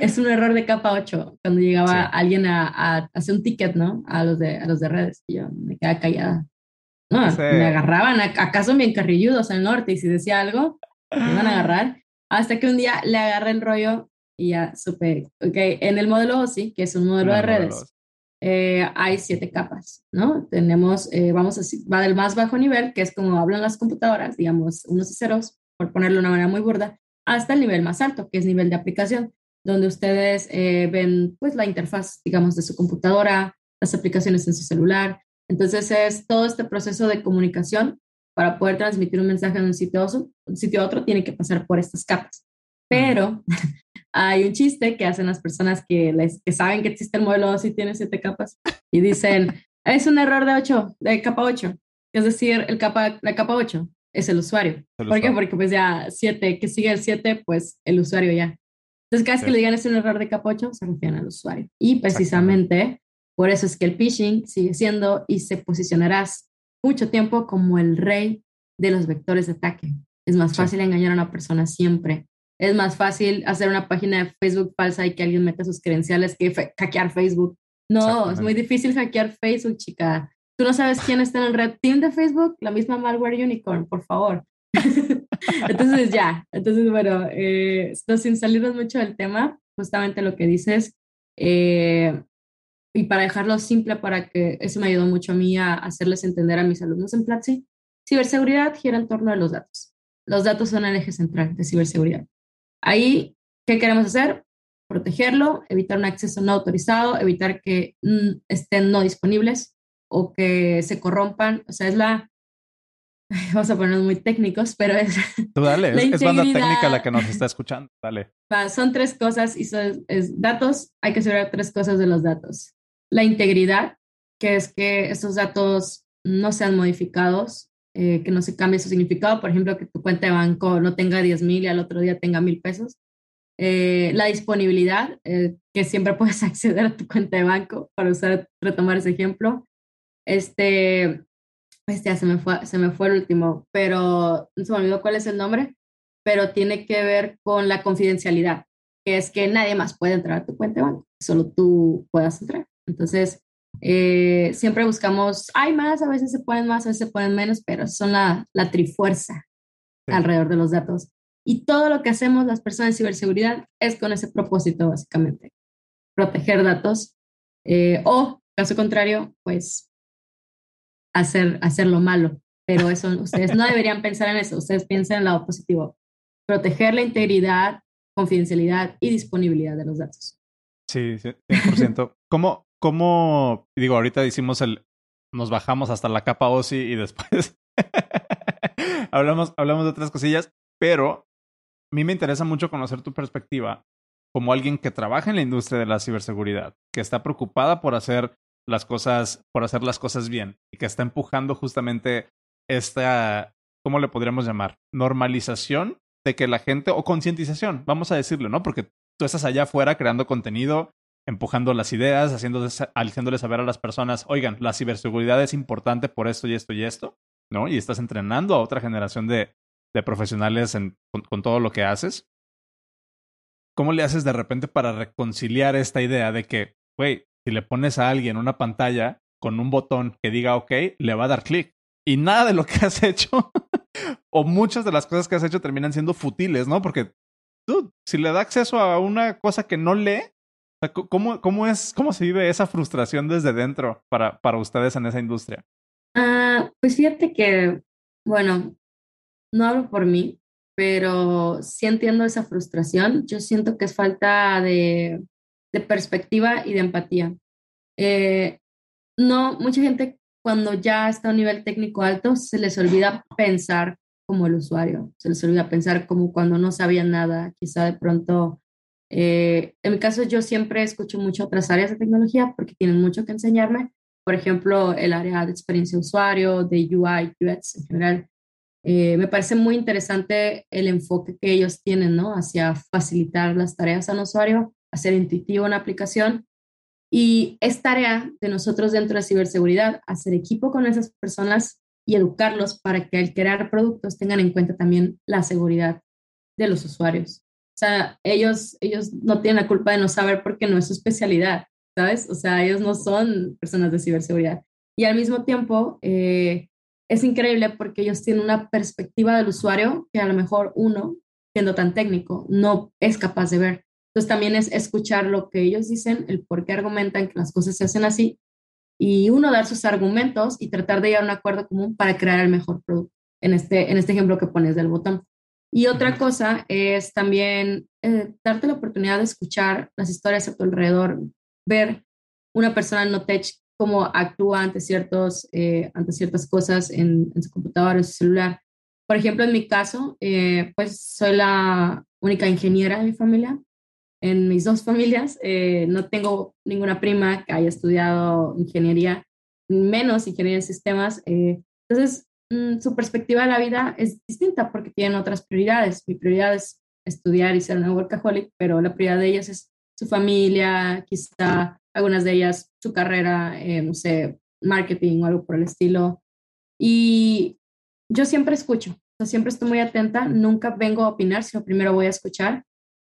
es un error de capa 8 cuando llegaba alguien a, hacer un ticket, ¿no? A los de, a los de redes. Y yo me quedaba callada. No, me agarraban. ¿Acaso bien carrilludos al norte? Y si decía algo, me iban a agarrar. Hasta que un día le agarré el rollo y ya supe, ok, en el modelo OSI, que es un modelo de redes, eh, hay siete capas, ¿no? Tenemos, eh, vamos a va del más bajo nivel, que es como hablan las computadoras, digamos, unos y ceros, por ponerlo de una manera muy burda, hasta el nivel más alto, que es nivel de aplicación, donde ustedes eh, ven, pues, la interfaz, digamos, de su computadora, las aplicaciones en su celular. Entonces, es todo este proceso de comunicación para poder transmitir un mensaje de un sitio a otro, un sitio a otro tiene que pasar por estas capas. Pero (laughs) hay un chiste que hacen las personas que, les, que saben que existe el modelo así tiene siete capas y dicen, (laughs) es un error de 8, de capa 8. Es decir, el capa, la capa 8 es el usuario. ¿Por qué? Porque pues ya 7, que sigue el 7, pues el usuario ya. Entonces, cada vez que le digan es un error de 8, se refieren al usuario. Y precisamente por eso es que el phishing sigue siendo y se posicionará mucho tiempo como el rey de los vectores de ataque. Es más fácil engañar a una persona siempre es más fácil hacer una página de Facebook falsa y que alguien meta sus credenciales que hackear Facebook. No, es muy difícil hackear Facebook, chica. Tú no sabes quién está en el red team de Facebook, la misma malware unicorn, por favor. Entonces ya, entonces bueno, eh, sin salirnos mucho del tema, justamente lo que dices, eh, y para dejarlo simple, para que eso me ayudó mucho a mí a hacerles entender a mis alumnos en Platzi, ciberseguridad gira en torno a los datos. Los datos son el eje central de ciberseguridad. Ahí, ¿qué queremos hacer? Protegerlo, evitar un acceso no autorizado, evitar que mm, estén no disponibles o que se corrompan. O sea, es la... (laughs) Vamos a ponernos muy técnicos, pero es... Tú dale, (laughs) es, banda técnica la que nos está escuchando, dale. Son tres cosas y son es, datos, hay que saber tres cosas de los datos. La integridad, que es que estos datos no sean modificados, eh, que no se cambie su significado, por ejemplo, que tu cuenta de banco no tenga 10 mil y al otro día tenga mil pesos. Eh, la disponibilidad, eh, que siempre puedes (laughs) acceder a tu cuenta de banco, para usar, retomar ese ejemplo. Este, este se me fue, se me fue el último, pero no se me olvidó cuál es el nombre, pero tiene que ver con la confidencialidad, que es que nadie más puede entrar a tu cuenta de banco, solo tú puedas entrar. Entonces, eh, siempre buscamos, hay más, a veces se pueden más, a veces se pueden menos, pero son la, la trifuerza alrededor de los datos. Y todo lo que hacemos las personas de ciberseguridad es con ese propósito, básicamente, proteger datos eh, o, caso contrario, pues hacer, hacer lo malo. Pero eso, ustedes no deberían pensar en eso, ustedes piensen en el lado positivo. Proteger la integridad, confidencialidad y disponibilidad de los datos. Sí, 100%. (laughs) ¿Cómo, cómo, digo, ahorita hicimos el, nos bajamos hasta la capa OSI y después (laughs) hablamos, hablamos de otras cosillas, pero a mí me interesa mucho conocer tu perspectiva como alguien que trabaja en la industria de la ciberseguridad, que está preocupada por hacer las cosas, por hacer las cosas bien y que está empujando justamente esta, ¿cómo le podríamos llamar? Normalización de que la gente, o concientización, vamos a decirlo, ¿no? Porque tú estás allá afuera creando contenido, empujando las ideas, haciéndole saber a las personas, oigan, la ciberseguridad es importante por esto y esto y esto, ¿no? Y estás entrenando a otra generación de, de profesionales en, con, todo lo que haces. ¿Cómo le haces de repente para reconciliar esta idea de que, güey, si le pones a alguien una pantalla con un botón que diga OK, le va a dar clic? Y nada de lo que (laughs) has hecho, o muchas de las cosas que has hecho terminan siendo futiles, ¿no? Porque tú, si le da acceso a una cosa que no lee, ¿cómo, cómo, es, ¿Cómo se vive esa frustración desde dentro para, para ustedes en esa industria? Ah, pues fíjate que, bueno, no hablo por mí, pero sí entiendo esa frustración. Yo siento que es falta de, de perspectiva y de empatía. Eh, no, mucha gente cuando ya está a un nivel técnico alto se les olvida pensar como el usuario, se les olvida pensar como cuando no sabía nada, quizá de pronto eh, en mi caso, yo siempre escucho mucho otras áreas de tecnología porque tienen mucho que enseñarme. Por ejemplo, el área de experiencia de usuario, de UI, UX en general. Eh, me parece muy interesante el enfoque que ellos tienen, ¿no? Hacia facilitar las tareas al usuario, hacer intuitivo una aplicación. Y es tarea de nosotros dentro de ciberseguridad hacer equipo con esas personas y educarlos para que al crear productos tengan en cuenta también la seguridad de los usuarios. O sea, ellos, ellos no tienen la culpa de no saber porque no es su especialidad, ¿sabes? O sea, ellos no son personas de ciberseguridad. Y al mismo tiempo, eh, es increíble porque ellos tienen una perspectiva del usuario que a lo mejor uno, siendo tan técnico, no es capaz de ver. Entonces también es escuchar lo que ellos dicen, el por qué argumentan que las cosas se hacen así, y uno dar sus argumentos y tratar de llegar a un acuerdo común para crear el mejor producto, en este, en este ejemplo que pones del botón. Y otra cosa es también eh, darte la oportunidad de escuchar las historias a tu alrededor, ver una persona no tech cómo actúa ante, ciertos, eh, ante ciertas cosas en, su computadora, en su celular. Por ejemplo, en mi caso, eh, pues soy la única ingeniera de mi familia. En mis dos familias no tengo ninguna prima que haya estudiado ingeniería, menos ingeniería en sistemas. entonces, Mm, su perspectiva de la vida es distinta porque tienen otras prioridades. Mi prioridad es estudiar y ser una workaholic, pero la prioridad de ellas es su familia, quizá algunas de ellas su carrera, eh, no sé, marketing o algo por el estilo. Y yo siempre escucho, siempre estoy muy atenta, nunca vengo a opinar, sino primero voy a escuchar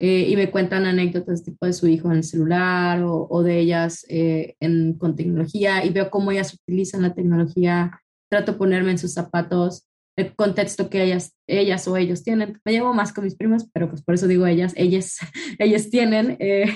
eh, y me cuentan anécdotas tipo de su hijo en el celular o, de ellas eh, en, con tecnología y veo cómo ellas utilizan la tecnología trato de ponerme en sus zapatos, el contexto que ellas, ellas o ellos tienen. Me llevo más con mis primas, pero pues por eso digo ellas, ellas, (laughs) ellas tienen. Eh,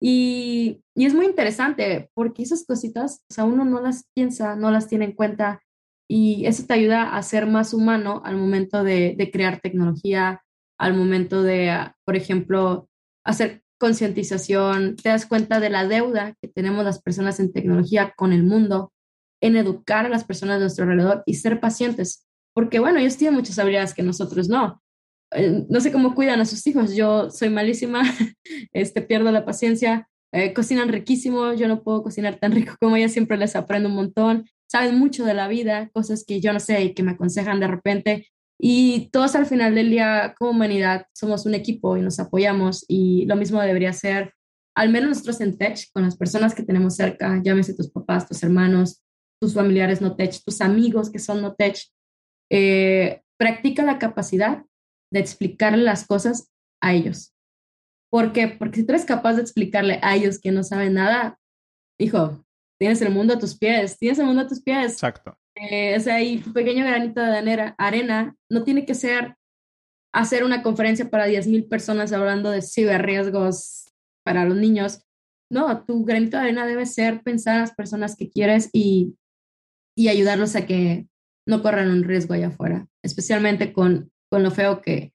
y, y, es muy interesante porque esas cositas, o sea, uno no las piensa, no las tiene en cuenta y eso te ayuda a ser más humano al momento de, de crear tecnología, al momento de, por ejemplo, hacer concientización, te das cuenta de la deuda que tenemos las personas en tecnología con el mundo en educar a las personas de nuestro alrededor y ser pacientes, porque bueno, ellos tienen muchas habilidades que nosotros no. Eh, no sé cómo cuidan a sus hijos, yo soy malísima, (laughs) este, pierdo la paciencia, eh, cocinan riquísimo, yo no puedo cocinar tan rico como ellas, siempre les aprendo un montón, saben mucho de la vida, cosas que yo no sé y que me aconsejan de repente. Y todos al final del día, como humanidad, somos un equipo y nos apoyamos y lo mismo debería ser, al menos nosotros en Tech, con las personas que tenemos cerca, llámese tus papás, tus hermanos, tus familiares no tech, tus amigos que son no tech. Eh, practica la capacidad de explicarle las cosas a ellos. ¿Por qué? Porque si tú eres capaz de explicarle a ellos que no saben nada, hijo, tienes el mundo a tus pies, tienes el mundo a tus pies. Exacto. Eh, o sea, y tu pequeño granito de arena no tiene que ser hacer una conferencia para 10.000 personas hablando de ciberriesgos para los niños. No, tu granito de arena debe ser pensar a las personas que quieres y y ayudarlos a que no corran un riesgo allá afuera, especialmente con, con lo feo que,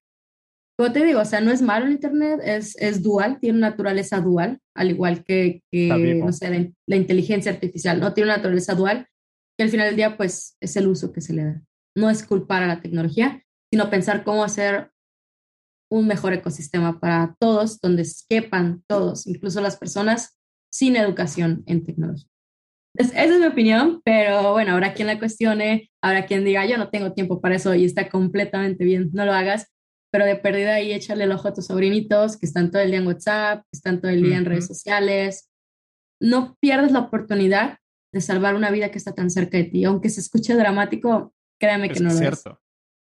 como te digo, o sea, no es malo el Internet, es, es dual, tiene una naturaleza dual, al igual que, que no sé, la, inteligencia artificial, ¿no? Tiene una naturaleza dual, que al final del día, pues, es el uso que se le da. No es culpar a la tecnología, sino pensar cómo hacer un mejor ecosistema para todos, donde quepan todos, incluso las personas sin educación en tecnología esa es mi opinión, pero bueno, habrá quien la cuestione, habrá quien diga, yo no tengo tiempo para eso y está completamente bien, no lo hagas, pero de perdida ahí échale el ojo a tus sobrinitos que están todo el día en WhatsApp, que están todo el día en redes sociales. No pierdas la oportunidad de salvar una vida que está tan cerca de ti, aunque se escuche dramático, créame que no lo cierto.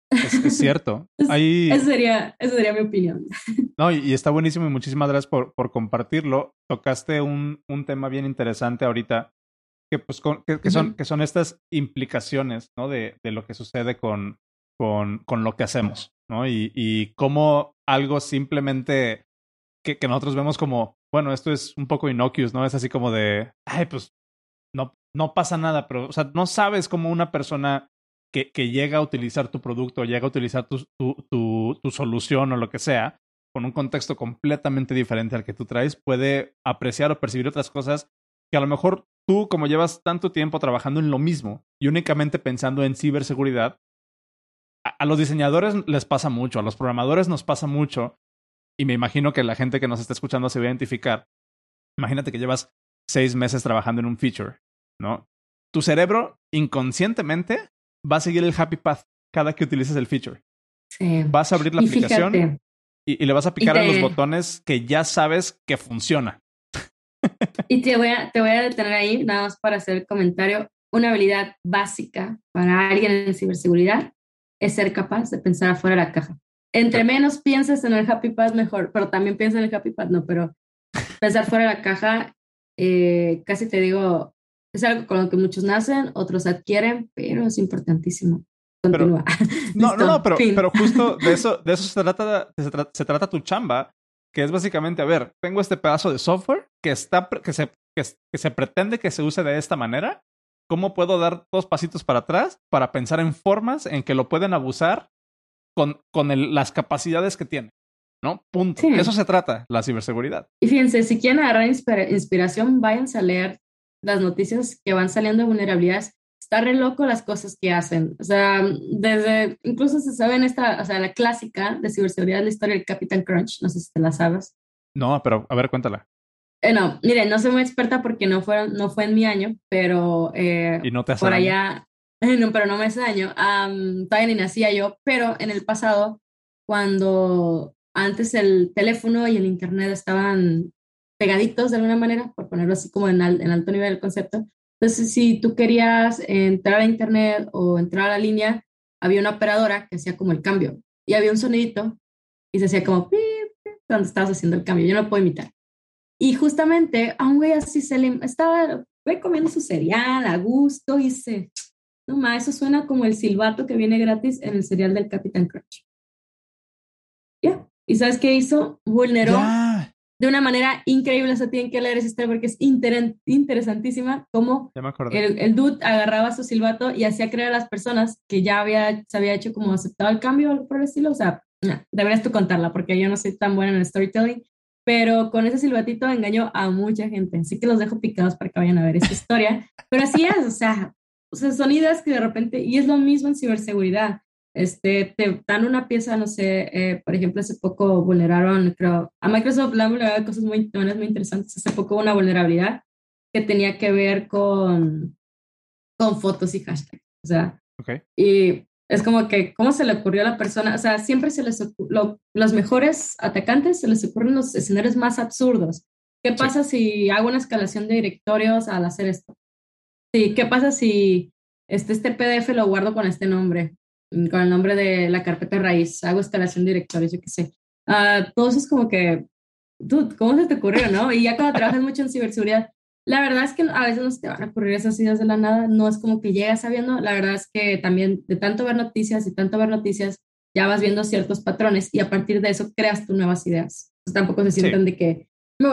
es. Es, cierto. (laughs) Ahí... Esa sería, sería mi opinión. (laughs) No, y, está buenísimo y muchísimas gracias por, por compartirlo. Tocaste un, un tema bien interesante ahorita que, pues, que, son, que son estas implicaciones ¿no? de, de lo que sucede con, con, con, lo que hacemos, ¿no? Y, y cómo algo simplemente que, que, nosotros vemos como, bueno, esto es un poco innocuous, ¿no? Es así como de, ay, pues no, pasa nada, pero, o sea, no sabes cómo una persona que, que llega a utilizar tu producto, llega a utilizar tu, tu, tu, tu solución o lo que sea, con un contexto completamente diferente al que tú traes, puede apreciar o percibir otras cosas que a lo mejor tú, como llevas tanto tiempo trabajando en lo mismo y únicamente pensando en ciberseguridad, a, los diseñadores les pasa mucho, a los programadores nos pasa mucho, y me imagino que la gente que nos está escuchando se va a identificar. Imagínate que llevas seis meses trabajando en un feature, ¿no? Tu cerebro inconscientemente va a seguir el happy path cada que utilices el feature. Sí. Vas a abrir la aplicación y, le vas a picar a los botones que ya sabes que funciona. Y te voy, a, te voy a detener ahí, nada más para hacer el comentario. Una habilidad básica para alguien en ciberseguridad es ser capaz de pensar afuera de la caja. entre menos pienses en el Happy Path, mejor, pero también piensa en el Happy Path, no, pero pensar fuera de la caja, eh, casi te digo, es algo con lo que muchos nacen, otros adquieren, pero es importantísimo. Continúa. (laughs) no, no, no, pero, pero justo (laughs) de eso, de eso se trata, se trata, tu chamba, que es básicamente, a ver, tengo este pedazo de software que, está, que, se, que, se pretende que se use de esta manera, ¿cómo puedo dar dos pasitos para atrás para pensar en formas en que lo pueden abusar con, con las capacidades que tiene? ¿No? Punto. Eso se trata, la ciberseguridad. Y fíjense, si quieren agarrar inspiración, váyanse a leer las noticias que van saliendo de vulnerabilidades está re loco las cosas que hacen. O sea, desde, incluso se sabe en esta, o sea, la clásica de ciberseguridad, la historia del Capitán Crunch, no sé si te la sabes. No, pero a ver, cuéntala. Eh, no, miren, no soy muy experta porque no fue, no fue en mi año, pero eh, ¿Y no te por allá, (laughs) no, pero no me hace daño. todavía ni nacía yo, pero en el pasado, cuando antes el teléfono y el internet estaban pegaditos de alguna manera, por ponerlo así como en, en alto nivel el concepto, entonces, si tú querías entrar a internet o entrar a la línea, había una operadora que hacía como el cambio y había un sonidito y se hacía como pip, cuando estabas haciendo el cambio. Yo no lo puedo imitar. Y justamente a un güey así se le estaba comiendo su cereal a gusto y se, no más, eso suena como el silbato que viene gratis en el cereal del Capitán Crunch. Ya. ¿Y sabes qué hizo? Vulneró de una manera increíble. Eso tienen que leer esa historia porque es interesantísima. Cómo el, el, dude agarraba su silbato y hacía creer a las personas que ya había, se había hecho como aceptado el cambio o algo por el estilo. O sea, deberías tú contarla porque yo no soy tan buena en el storytelling. Pero con ese silbatito engañó a mucha gente. Así que los dejo picados para que vayan a ver esta historia. Pero así es, o sea, o sea, son ideas que de repente, y es lo mismo en ciberseguridad este, te dan una pieza, no sé, eh, por ejemplo, hace poco vulneraron, creo, a Microsoft le han cosas muy, muy interesantes. Hace poco una vulnerabilidad que tenía que ver con, con fotos y hashtags. O sea, y es como que, ¿cómo se le ocurrió a la persona? O sea, siempre se les ocurre, los mejores atacantes se les ocurren los escenarios más absurdos. ¿Qué pasa si hago una escalación de directorios al hacer esto? Sí, ¿qué pasa si este, este PDF lo guardo con este nombre? Con el nombre de la carpeta raíz, hago instalación de directorios, yo qué sé. Uh, todo eso es como que, dude, ¿cómo se te ocurrió, no? Y ya cuando trabajas mucho en ciberseguridad, la verdad es que a veces no se te van a ocurrir esas ideas de la nada, no es como que llegas sabiendo, la verdad es que también de tanto ver noticias y tanto ver noticias, ya vas viendo ciertos patrones y a partir de eso creas tus nuevas ideas. Entonces, tampoco se sientan de que me,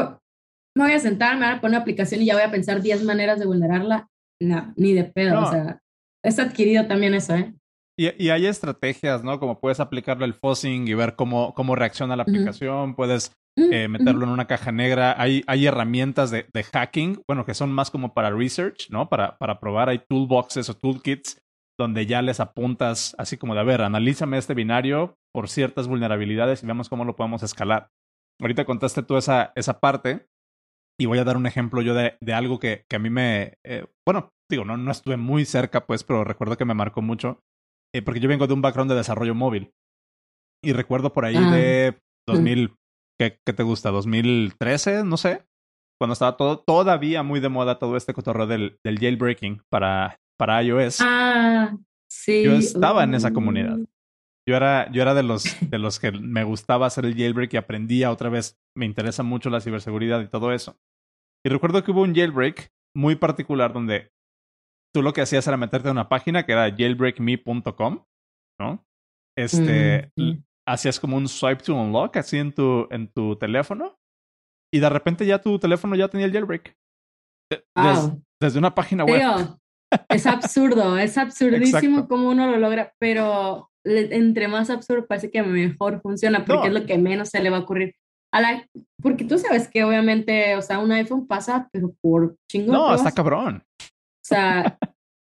me, voy a sentar, me voy a poner una aplicación y ya voy a pensar 10 maneras de vulnerarla. No, ni de pedo, o sea, es adquirido también eso, ¿eh? Y, hay estrategias, ¿no? Como puedes aplicarlo el fuzzing y ver cómo, cómo reacciona la aplicación, puedes eh, meterlo en una caja negra. Hay, hay herramientas de, de, hacking, bueno, que son más como para research, ¿no? Para, para probar. Hay toolboxes o toolkits donde ya les apuntas así como de, a ver, analízame este binario por ciertas vulnerabilidades y veamos cómo lo podemos escalar. Ahorita contaste tú esa, esa parte y voy a dar un ejemplo yo de, de algo que, que a mí me, eh, bueno, digo, no, no estuve muy cerca, pues, pero recuerdo que me marcó mucho. Eh, porque yo vengo de un background de desarrollo móvil. Y recuerdo por ahí ah, de 2000, ¿qué, ¿qué, te gusta? 2013, no sé. Cuando estaba todo, todavía muy de moda todo este cotorreo del, del jailbreaking para, para iOS. Ah, sí. Yo estaba en esa comunidad. Uh. Yo era, yo era de, los, de los que me gustaba hacer el jailbreak y aprendía otra vez. Me interesa mucho la ciberseguridad y todo eso. Y recuerdo que hubo un jailbreak muy particular donde tú lo que hacías era meterte a una página que era jailbreakme.com, ¿no? Este, hacías como un swipe to unlock así en tu, en tu teléfono y de repente ya tu teléfono ya tenía el jailbreak. desde una página web. es absurdo, es absurdísimo cómo uno lo logra, pero entre más absurdo parece que mejor funciona porque es lo que menos se le va a ocurrir. A la, porque tú sabes que obviamente, o sea, un iPhone pasa, pero por chingón. No, está cabrón. O sea,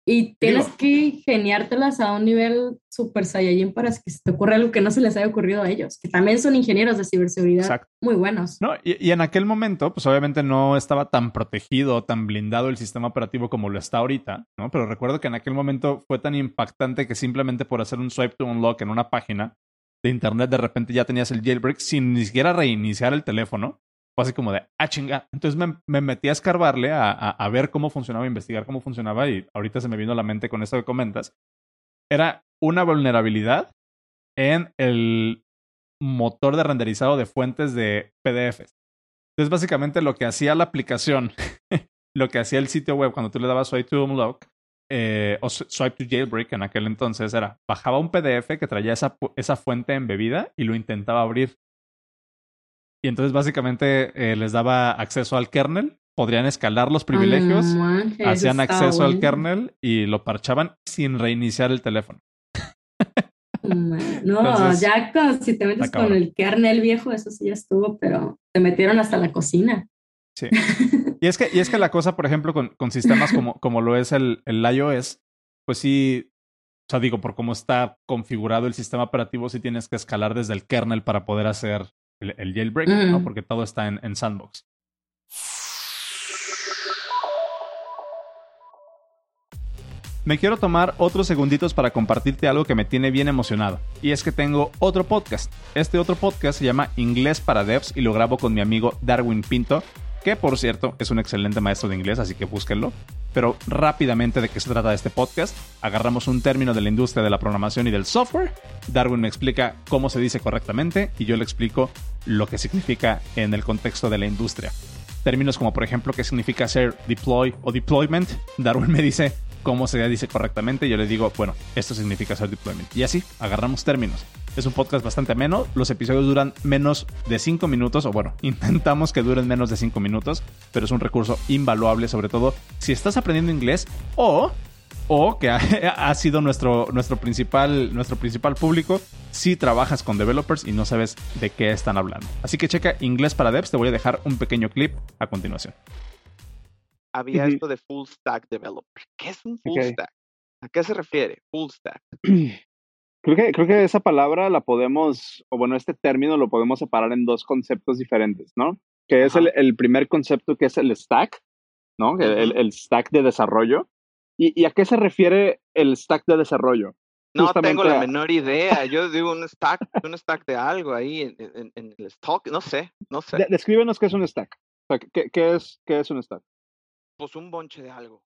y tienes que geniártelas a un nivel super saiyajin para que se te ocurra algo que no se les haya ocurrido a ellos, que también son ingenieros de ciberseguridad muy buenos. No, y, en aquel momento, pues obviamente no estaba tan protegido, tan blindado el sistema operativo como lo está ahorita, ¿no? Pero recuerdo que en aquel momento fue tan impactante que simplemente por hacer un swipe to unlock en una página de internet, de repente ya tenías el jailbreak sin ni siquiera reiniciar el teléfono así como de, ah, chinga. Entonces me, metí a escarbarle, a, a, ver cómo funcionaba, a investigar cómo funcionaba y ahorita se me vino a la mente con esto que comentas. Era una vulnerabilidad en el motor de renderizado de fuentes de PDFs. Entonces, básicamente lo que hacía la aplicación, (laughs) lo que hacía el sitio web cuando tú le dabas swipe to unlock eh, o swipe to jailbreak en aquel entonces era, bajaba un PDF que traía esa, esa fuente embebida y lo intentaba abrir. Y entonces básicamente eh, les daba acceso al kernel, podrían escalar los privilegios, hacían acceso al kernel y lo parchaban sin reiniciar el teléfono. No, ya si te metes con el kernel viejo, eso sí ya estuvo, pero te metieron hasta la cocina. Sí. Y es que, y es que la cosa, por ejemplo, con, con sistemas como, como lo es el, el iOS, pues sí, o sea, digo, por cómo está configurado el sistema operativo, sí tienes que escalar desde el kernel para poder hacer el, jailbreak, ¿no? Porque todo está en, en Sandbox. Me quiero tomar otros segunditos para compartirte algo que me tiene bien emocionado. Y es que tengo otro podcast. Este otro podcast se llama Inglés para Devs y lo grabo con mi amigo Darwin Pinto, que por cierto es un excelente maestro de inglés, así que búsquenlo. Pero rápidamente de qué se trata este podcast, agarramos un término de la industria de la programación y del software, Darwin me explica cómo se dice correctamente y yo le explico lo que significa en el contexto de la industria. Términos como por ejemplo qué significa ser deploy o deployment, Darwin me dice cómo se dice correctamente, yo le digo, bueno, esto significa ser deployment. Y así, agarramos términos. Es un podcast bastante ameno, los episodios duran menos de 5 minutos, o bueno, (laughs) intentamos que duren menos de 5 minutos, pero es un recurso invaluable, sobre todo si estás aprendiendo inglés o o que (laughs) ha, sido nuestro, nuestro, principal, nuestro principal público si trabajas con developers y no sabes de qué están hablando. Así que checa Inglés para Devs, te voy a dejar un pequeño clip a continuación había esto de full stack developer. ¿Qué es un full stack? ¿A qué se refiere? Full stack. (clears throat) Creo que, creo que esa palabra la podemos, o bueno, este término lo podemos separar en dos conceptos diferentes, ¿no? Que es el, el, primer concepto que es el stack, ¿no? El, el stack de desarrollo. ¿Y, ¿Y, a qué se refiere el stack de desarrollo? No tengo la menor idea. Yo digo un stack, un stack de algo ahí en, en, el stock, no sé, no sé. descríbenos qué es un stack. O sea, ¿qué, qué, es, ¿Qué es un stack? Pues un bonche de algo.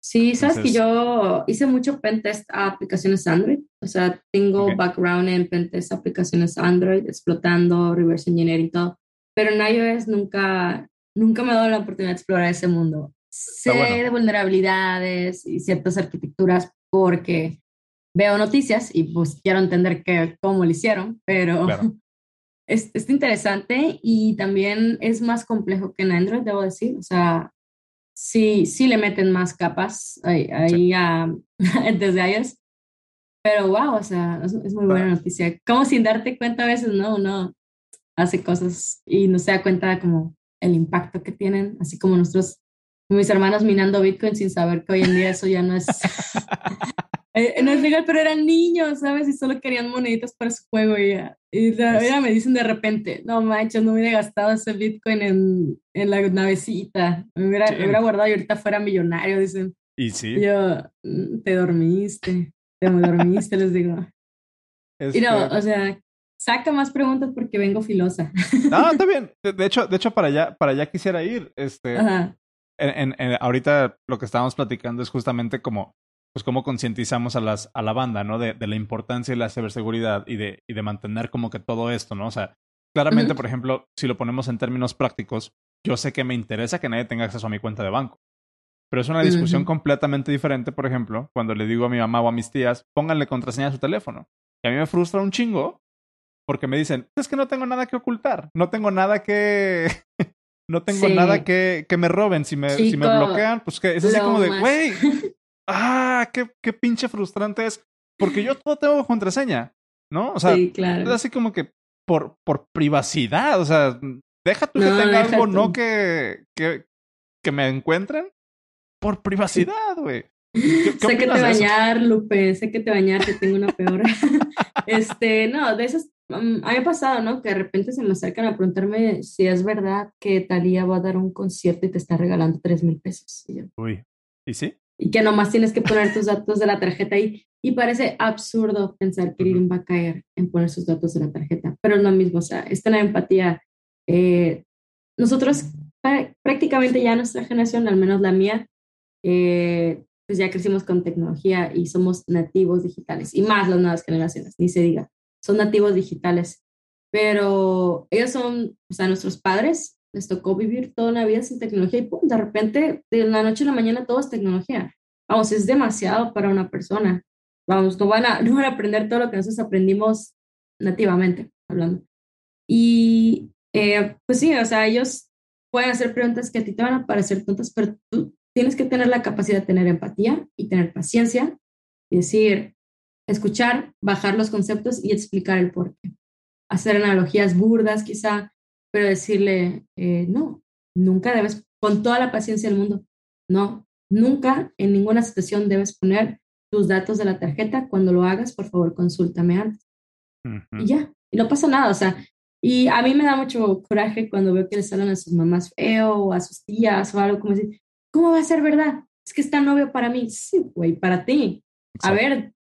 Sí, sabes que yo hice mucho pentest a aplicaciones Android. O sea, tengo background en pentest aplicaciones Android, explotando, reverse engineering y todo. Pero en iOS nunca, nunca me he dado la oportunidad de explorar ese mundo. Sé de vulnerabilidades y ciertas arquitecturas porque veo noticias y pues quiero entender qué, cómo lo hicieron, pero es, es, interesante y también es más complejo que en Android, debo decir. O sea, sí, sí le meten más capas ahí, ahí (laughs) desde iOS. Pero wow, o sea, es, muy buena noticia. Como sin darte cuenta a veces, ¿no? Uno hace cosas y no se da cuenta como el impacto que tienen, así como nosotros, mis hermanos minando Bitcoin sin saber que hoy en día eso ya no es (laughs) Eh, no es legal, pero eran niños, ¿sabes? Y solo querían moneditas para su juego y ya. Y ya me dicen de repente, no manches, no hubiera gastado ese Bitcoin en, en la navecita. Me hubiera, hubiera, guardado y ahorita fuera millonario, dicen. Y sí. yo, mm, te dormiste, te dormiste, les digo. Y no, o sea, saca más preguntas porque vengo filosa. No, está (laughs) bien. De, hecho, de hecho para allá, para allá quisiera ir. Este, Ajá. En, en, ahorita lo que estábamos platicando es justamente como pues cómo concientizamos a las a la banda, ¿no? De, de, la importancia de la ciberseguridad y de, y de mantener como que todo esto, ¿no? O sea, claramente, por ejemplo, si lo ponemos en términos prácticos, yo sé que me interesa que nadie tenga acceso a mi cuenta de banco. Pero es una discusión completamente diferente, por ejemplo, cuando le digo a mi mamá o a mis tías, pónganle contraseña a su teléfono. Y a mí me frustra un chingo porque me dicen, es que no tengo nada que ocultar, no tengo nada que... no tengo nada que, que me roben. Si me, si me bloquean, pues que es así como de, güey, (laughs) ah, qué, qué pinche frustrante es, porque yo todo tengo contraseña, ¿no? O sea, es así como que por, por privacidad, o sea, deja tú que tenga algo, no que, que, que me encuentren. Por privacidad, güey. sé que te bañar, Lupe, sé que te bañar, que tengo una peor. (laughs) (laughs) este, no, de esas, um, a mí ha pasado, ¿no? Que de repente se me acercan a preguntarme si es verdad que Talía va a dar un concierto y te está regalando tres mil pesos. Uy, ¿y sí? y que nomás tienes que poner tus datos de la tarjeta ahí. Y parece absurdo pensar que alguien va a caer en poner sus datos de la tarjeta, pero es lo mismo, o sea, esta la empatía. Eh, nosotros prácticamente ya nuestra generación, al menos la mía, eh, pues ya crecimos con tecnología y somos nativos digitales, y más las nuevas generaciones, ni se diga, son nativos digitales. Pero ellos son, o sea, nuestros padres les tocó vivir toda una vida sin tecnología y de repente, de la noche a la mañana, todo es tecnología. Vamos, es demasiado para una persona. Vamos, no van a, (laughs) no van a aprender todo lo que nosotros aprendimos nativamente, hablando. Y eh, pues sí, o sea, ellos pueden hacer preguntas que a ti te van a parecer tontas, pero tú tienes que tener la capacidad de tener empatía y tener paciencia y decir, escuchar, bajar los conceptos y explicar el por qué. Hacer analogías burdas quizá, pero decirle, eh, no, nunca debes, con toda la paciencia del mundo, no, nunca en ninguna situación debes poner tus datos de la tarjeta. Cuando lo hagas, por favor, consúltame antes. Y ya, y no pasa nada, o sea, y a mí me da mucho coraje cuando veo que le salen a sus mamás feo o a sus tías o algo como decir, ¿cómo va a ser verdad? Es que está novio para mí. Sí, güey, para ti. A ver,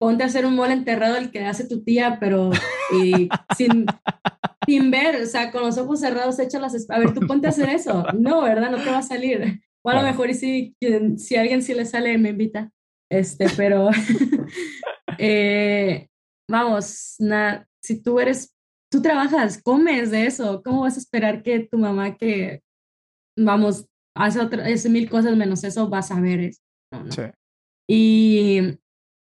ponte a hacer un mole enterrado el que hace tu tía, pero (laughs) sin, sin ver, o sea, con los ojos cerrados, echa las... A ver, tú ponte a hacer eso. No, ¿verdad? No te va a salir. O a lo mejor y si, si a alguien sí le sale, me invita. Este, pero... (laughs) eh, vamos, si tú eres tú trabajas, comes de eso, ¿cómo vas a esperar que tu mamá que, vamos, hace, otra, hace mil cosas menos eso, vas a ver eso? Sí. Y,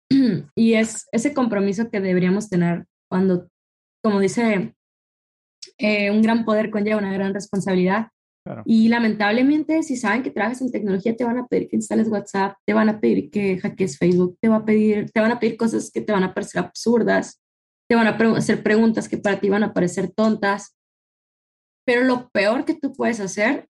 (clears throat) y es ese compromiso que deberíamos tener cuando, como dice, eh, un gran poder conlleva una gran responsabilidad. Y lamentablemente, si saben que trabajas en tecnología, te van a pedir que instales WhatsApp, te van a pedir que hackees Facebook, te, va a pedir, te van a pedir cosas que te van a parecer absurdas te van a hacer preguntas que para ti van a parecer tontas, pero lo peor que tú puedes hacer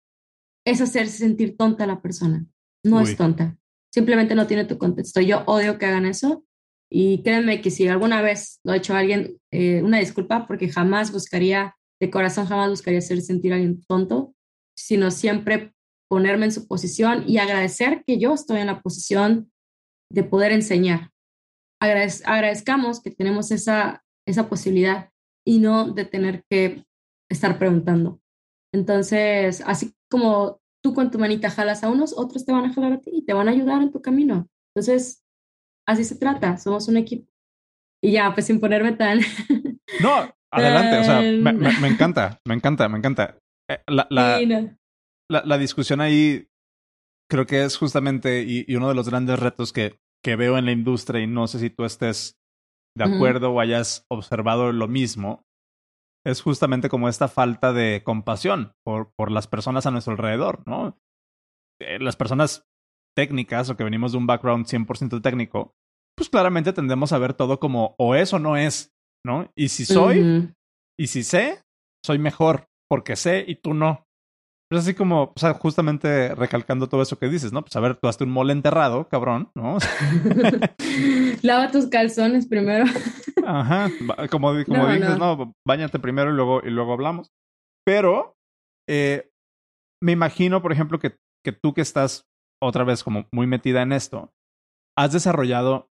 es hacerse sentir tonta a la persona. No es tonta, simplemente no tiene tu contexto. Yo odio que hagan eso y créanme que si alguna vez lo ha hecho alguien, eh, una disculpa, porque jamás buscaría, de corazón jamás buscaría hacer sentir a alguien tonto, sino siempre ponerme en su posición y agradecer que yo estoy en la posición de poder enseñar. agradezcamos que tenemos esa, esa posibilidad y no de tener que estar preguntando. Entonces, así como tú con tu manita jalas a unos, otros te van a jalar a ti y te van a ayudar en tu camino. Entonces, así se trata, somos un equipo. Y ya, pues sin ponerme tan... (laughs) No, adelante, o sea, me, encanta, me encanta, me encanta. Eh, la, la, discusión ahí creo que es justamente y, uno de los grandes retos que, que veo en la industria y no sé si tú estés de acuerdo o hayas observado lo mismo, es justamente como esta falta de compasión por, por las personas a nuestro alrededor, ¿no? Eh, las personas técnicas o que venimos de un background 100% técnico, pues claramente tendemos a ver todo como o es o no es, ¿no? Y si soy, y si sé, soy mejor porque sé y tú no. Es así como, o sea, justamente recalcando todo eso que dices, ¿no? Pues a ver, tú haste un mole enterrado, cabrón, ¿no? (laughs) Lava tus calzones primero. Ajá, como, como dices, no. bañate primero y luego, y luego hablamos. Pero eh, me imagino, por ejemplo, que, que tú que estás otra vez como muy metida en esto, has desarrollado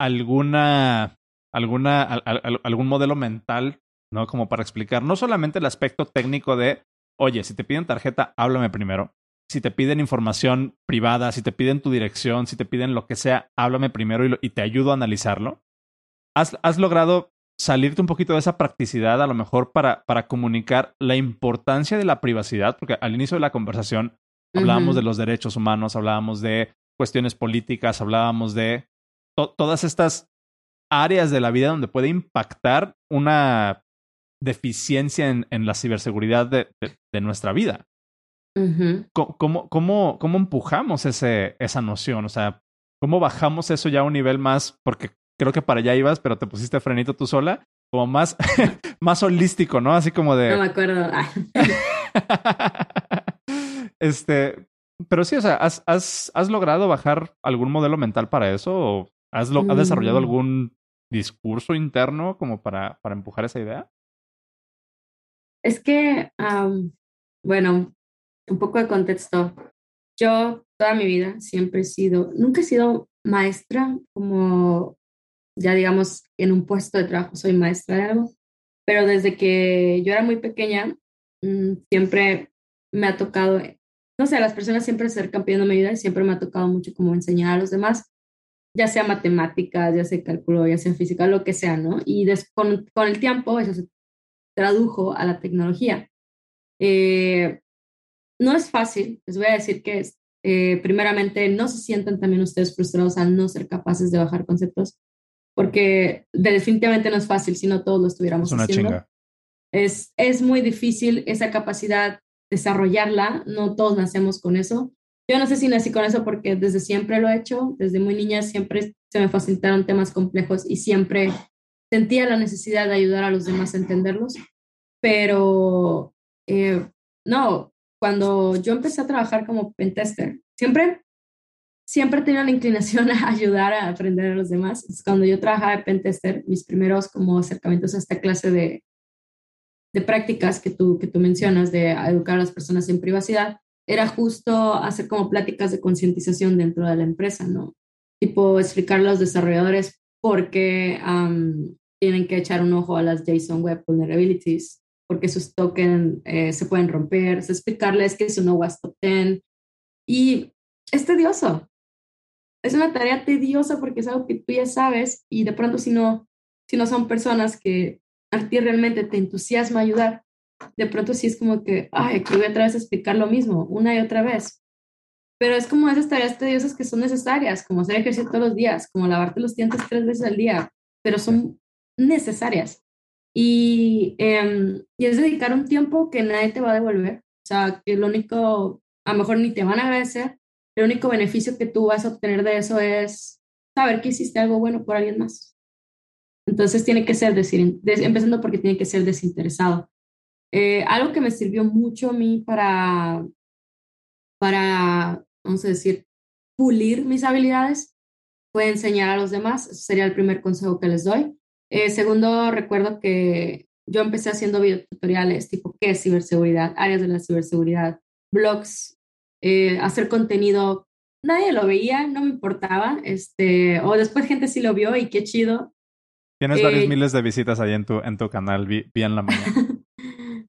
alguna, alguna, algún modelo mental, ¿no? Como para explicar no solamente el aspecto técnico de oye, si te piden tarjeta, háblame primero. Si te piden información privada, si te piden tu dirección, si te piden lo que sea, háblame primero y, te ayudo a analizarlo. ¿Has, ¿Has, logrado salirte un poquito de esa practicidad a lo mejor para, para comunicar la importancia de la privacidad? Porque al inicio de la conversación hablábamos de los derechos humanos, hablábamos de cuestiones políticas, hablábamos de todas estas áreas de la vida donde puede impactar una deficiencia en, en la ciberseguridad de, de, nuestra vida. ¿Cómo, cómo, cómo, empujamos ese, esa noción? O sea, ¿cómo bajamos eso ya a un nivel más? Porque creo que para allá ibas, pero te pusiste frenito tú sola, como más, (laughs) más holístico, ¿no? Así como de... No me acuerdo. (laughs) este, pero sí, o sea, ¿has, has, has logrado bajar algún modelo mental para eso? ¿O has, has desarrollado mm. algún discurso interno como para, para empujar esa idea? Es que, bueno, un poco de contexto. Yo toda mi vida siempre he sido, nunca he sido maestra como, ya digamos, en un puesto de trabajo soy maestra de algo, pero desde que yo era muy pequeña, mm, siempre me ha tocado no sé, las personas siempre se acercan pidiéndome ayuda y siempre me ha tocado mucho como enseñar a los demás, ya sea matemáticas, ya sea cálculo, ya sea física, lo que sea, ¿no? Y con, con, el tiempo eso se tradujo a la tecnología. Eh, no es fácil, les voy a decir que es, eh, primeramente no se sientan también ustedes frustrados al no ser capaces de bajar conceptos, porque definitivamente no es fácil si no todos lo estuviéramos es una haciendo. Chinga. Es, es muy difícil esa capacidad desarrollarla, no todos nacemos con eso. Yo no sé si nací con eso porque desde siempre lo he hecho, desde muy niña siempre se me facilitaron temas complejos y siempre sentía la necesidad de ayudar a los demás a entenderlos, pero eh, no, cuando yo empecé a trabajar como pentester, siempre, siempre tenía la inclinación (laughs) a ayudar a aprender a los demás. Cuando yo trabajaba de pentester, mis primeros como acercamientos a esta clase de, de prácticas que tú, que tú mencionas, de educar a las personas en privacidad, era justo hacer como pláticas de concientización dentro de la empresa, ¿no? Tipo explicar a los desarrolladores por qué tienen que echar un ojo a las JSON Web Vulnerabilities, porque sus tokens eh, se pueden romper, explicarles que es un OWASP Top 10. Y es tedioso. Es una tarea tediosa porque es algo que tú ya sabes y de pronto si no, si no son personas que a ti realmente te entusiasma ayudar, de pronto sí es como que, ay, aquí voy otra vez a explicar lo mismo, una y otra vez. Pero es como esas tareas tediosas que son necesarias, como hacer ejercicio todos los días, como lavarte los dientes tres veces al día, pero son necesarias. Y, em, y es dedicar un tiempo que nadie te va a devolver. O sea, que lo único, a lo mejor ni te van a agradecer, el único beneficio que tú vas a obtener de eso es saber que hiciste algo bueno por alguien más. Entonces tiene que ser, decir, empezando porque tiene que ser desinteresado. Eh, algo que me sirvió mucho a mí para, para, vamos a decir, pulir mis habilidades fue enseñar a los demás. Ese sería el primer consejo que les doy. Eh, segundo, recuerdo que yo empecé haciendo videotutoriales tipo qué es ciberseguridad, áreas de la ciberseguridad, blogs, eh, hacer contenido. Nadie lo veía, no me importaba. Este, o después gente sí lo vio y qué chido. Tienes varios miles de visitas ahí en tu, en tu canal, vi, en la mañana. (laughs)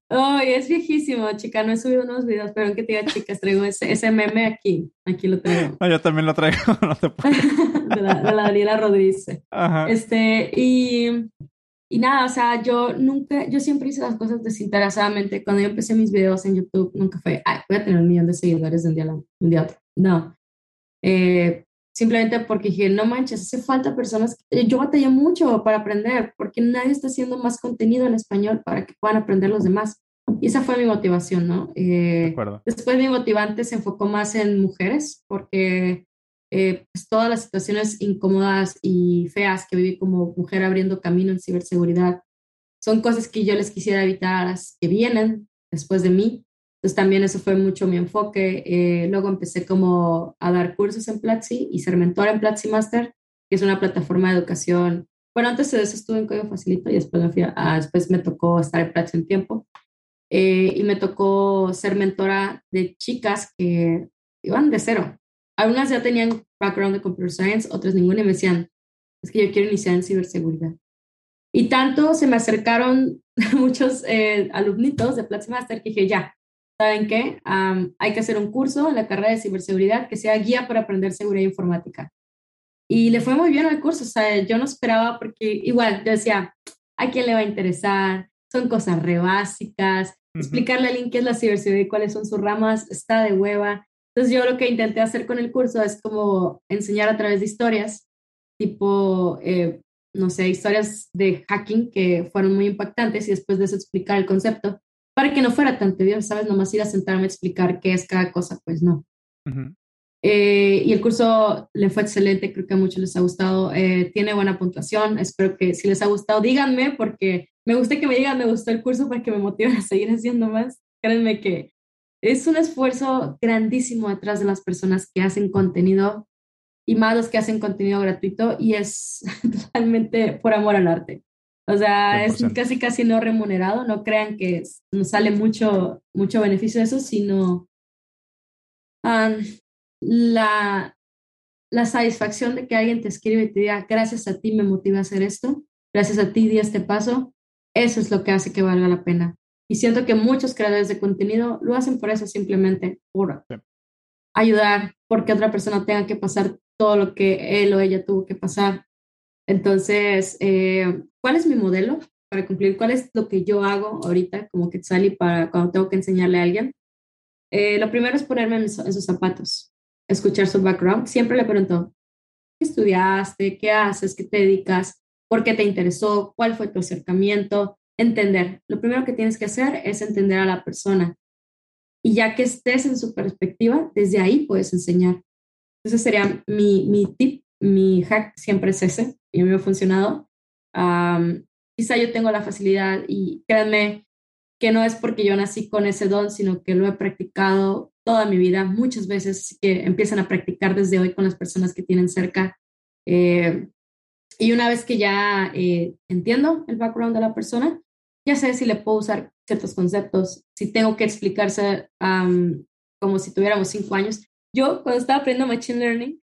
Ay, es viejísimo, chica. No he subido unos videos, pero que te diga, chicas, traigo ese, ese meme aquí. Aquí lo traigo. yo también lo traigo. (laughs) No te (laughs) de, la, de, la, Daniela Rodríguez. Ajá. Este, y, y nada, o sea, yo nunca, yo siempre hice las cosas desinteresadamente. Cuando yo empecé mis videos en YouTube, nunca fue, ay, voy a tener un millón de seguidores de un día, un día a otro. No. Eh, simplemente porque dije, no manches, hace falta personas. Yo batallé mucho para aprender, porque nadie está haciendo más contenido en español para que puedan aprender los demás. Y esa fue mi motivación, ¿no? Eh, después mi motivante se enfocó más en mujeres, porque eh, pues, todas las situaciones incómodas y feas que viví como mujer abriendo camino en ciberseguridad son cosas que yo les quisiera evitar las que vienen después de mí entonces también eso fue mucho mi enfoque. Eh, luego empecé como a dar cursos en Platzi y ser mentora en Platzi Master, que es una plataforma de educación. Bueno, antes de eso estuve en Código Facilito y después me, fui después me tocó estar en Platzi un tiempo. Eh, y me tocó ser mentora de chicas que iban de cero. Algunas ya tenían background de computer science, otras ninguna y me decían, es que yo quiero iniciar en ciberseguridad. Y tanto se me acercaron (laughs) muchos eh, alumnitos de Platzi Master que dije, ya, ¿saben qué? hay que hacer un curso en la carrera de ciberseguridad que sea guía para aprender seguridad informática. Y le fue muy bien al curso, o sea, yo no esperaba porque igual yo decía, ¿a quién le va a interesar? Son cosas re básicas. Explicarle a alguien qué es la ciberseguridad y cuáles son sus ramas está de hueva. Entonces yo lo que intenté hacer con el curso es como enseñar a través de historias, tipo, eh, no sé, historias de hacking que fueron muy impactantes y después de eso explicar el concepto para que no fuera tan tedioso, ¿sabes? Nomás ir a sentarme a explicar qué es cada cosa, pues no. Eh, y el curso le fue excelente, creo que a muchos les ha gustado, eh, tiene buena puntuación, espero que si les ha gustado, díganme, porque me gusta que me digan, me gustó el curso para que me motiven a seguir haciendo más. Créanme que es un esfuerzo grandísimo detrás de las personas que hacen contenido y más los que hacen contenido gratuito y es (laughs) totalmente por amor al arte. O sea, es casi casi no remunerado, no crean que nos sale mucho, mucho beneficio de eso, sino la, la satisfacción de que alguien te escribe y te diga, gracias a ti me motiva a hacer esto, gracias a ti di este paso, eso es lo que hace que valga la pena. Y siento que muchos creadores de contenido lo hacen por eso, simplemente por ayudar, porque otra persona tenga que pasar todo lo que él o ella tuvo que pasar. Entonces, eh, ¿cuál es mi modelo para cumplir? ¿Cuál es lo que yo hago ahorita como que salí para cuando tengo que enseñarle a alguien? Eh, lo primero es ponerme en, sus zapatos, escuchar su background. Siempre le pregunto, ¿qué estudiaste? ¿Qué haces? ¿Qué te dedicas? ¿Por qué te interesó? ¿Cuál fue tu acercamiento? Entender. Lo primero que tienes que hacer es entender a la persona. Y ya que estés en su perspectiva, desde ahí puedes enseñar. Ese sería mi, mi tip, mi hack siempre es ese, y me ha funcionado. quizá yo tengo la facilidad y créanme que no es porque yo nací con ese don, sino que lo he practicado toda mi vida, muchas veces que empiezan a practicar desde hoy con las personas que tienen cerca. Eh, y una vez que ya eh, entiendo el background de la persona, ya sé si le puedo usar ciertos conceptos, si tengo que explicarse como si tuviéramos cinco años, yo cuando estaba aprendiendo Machine Learning,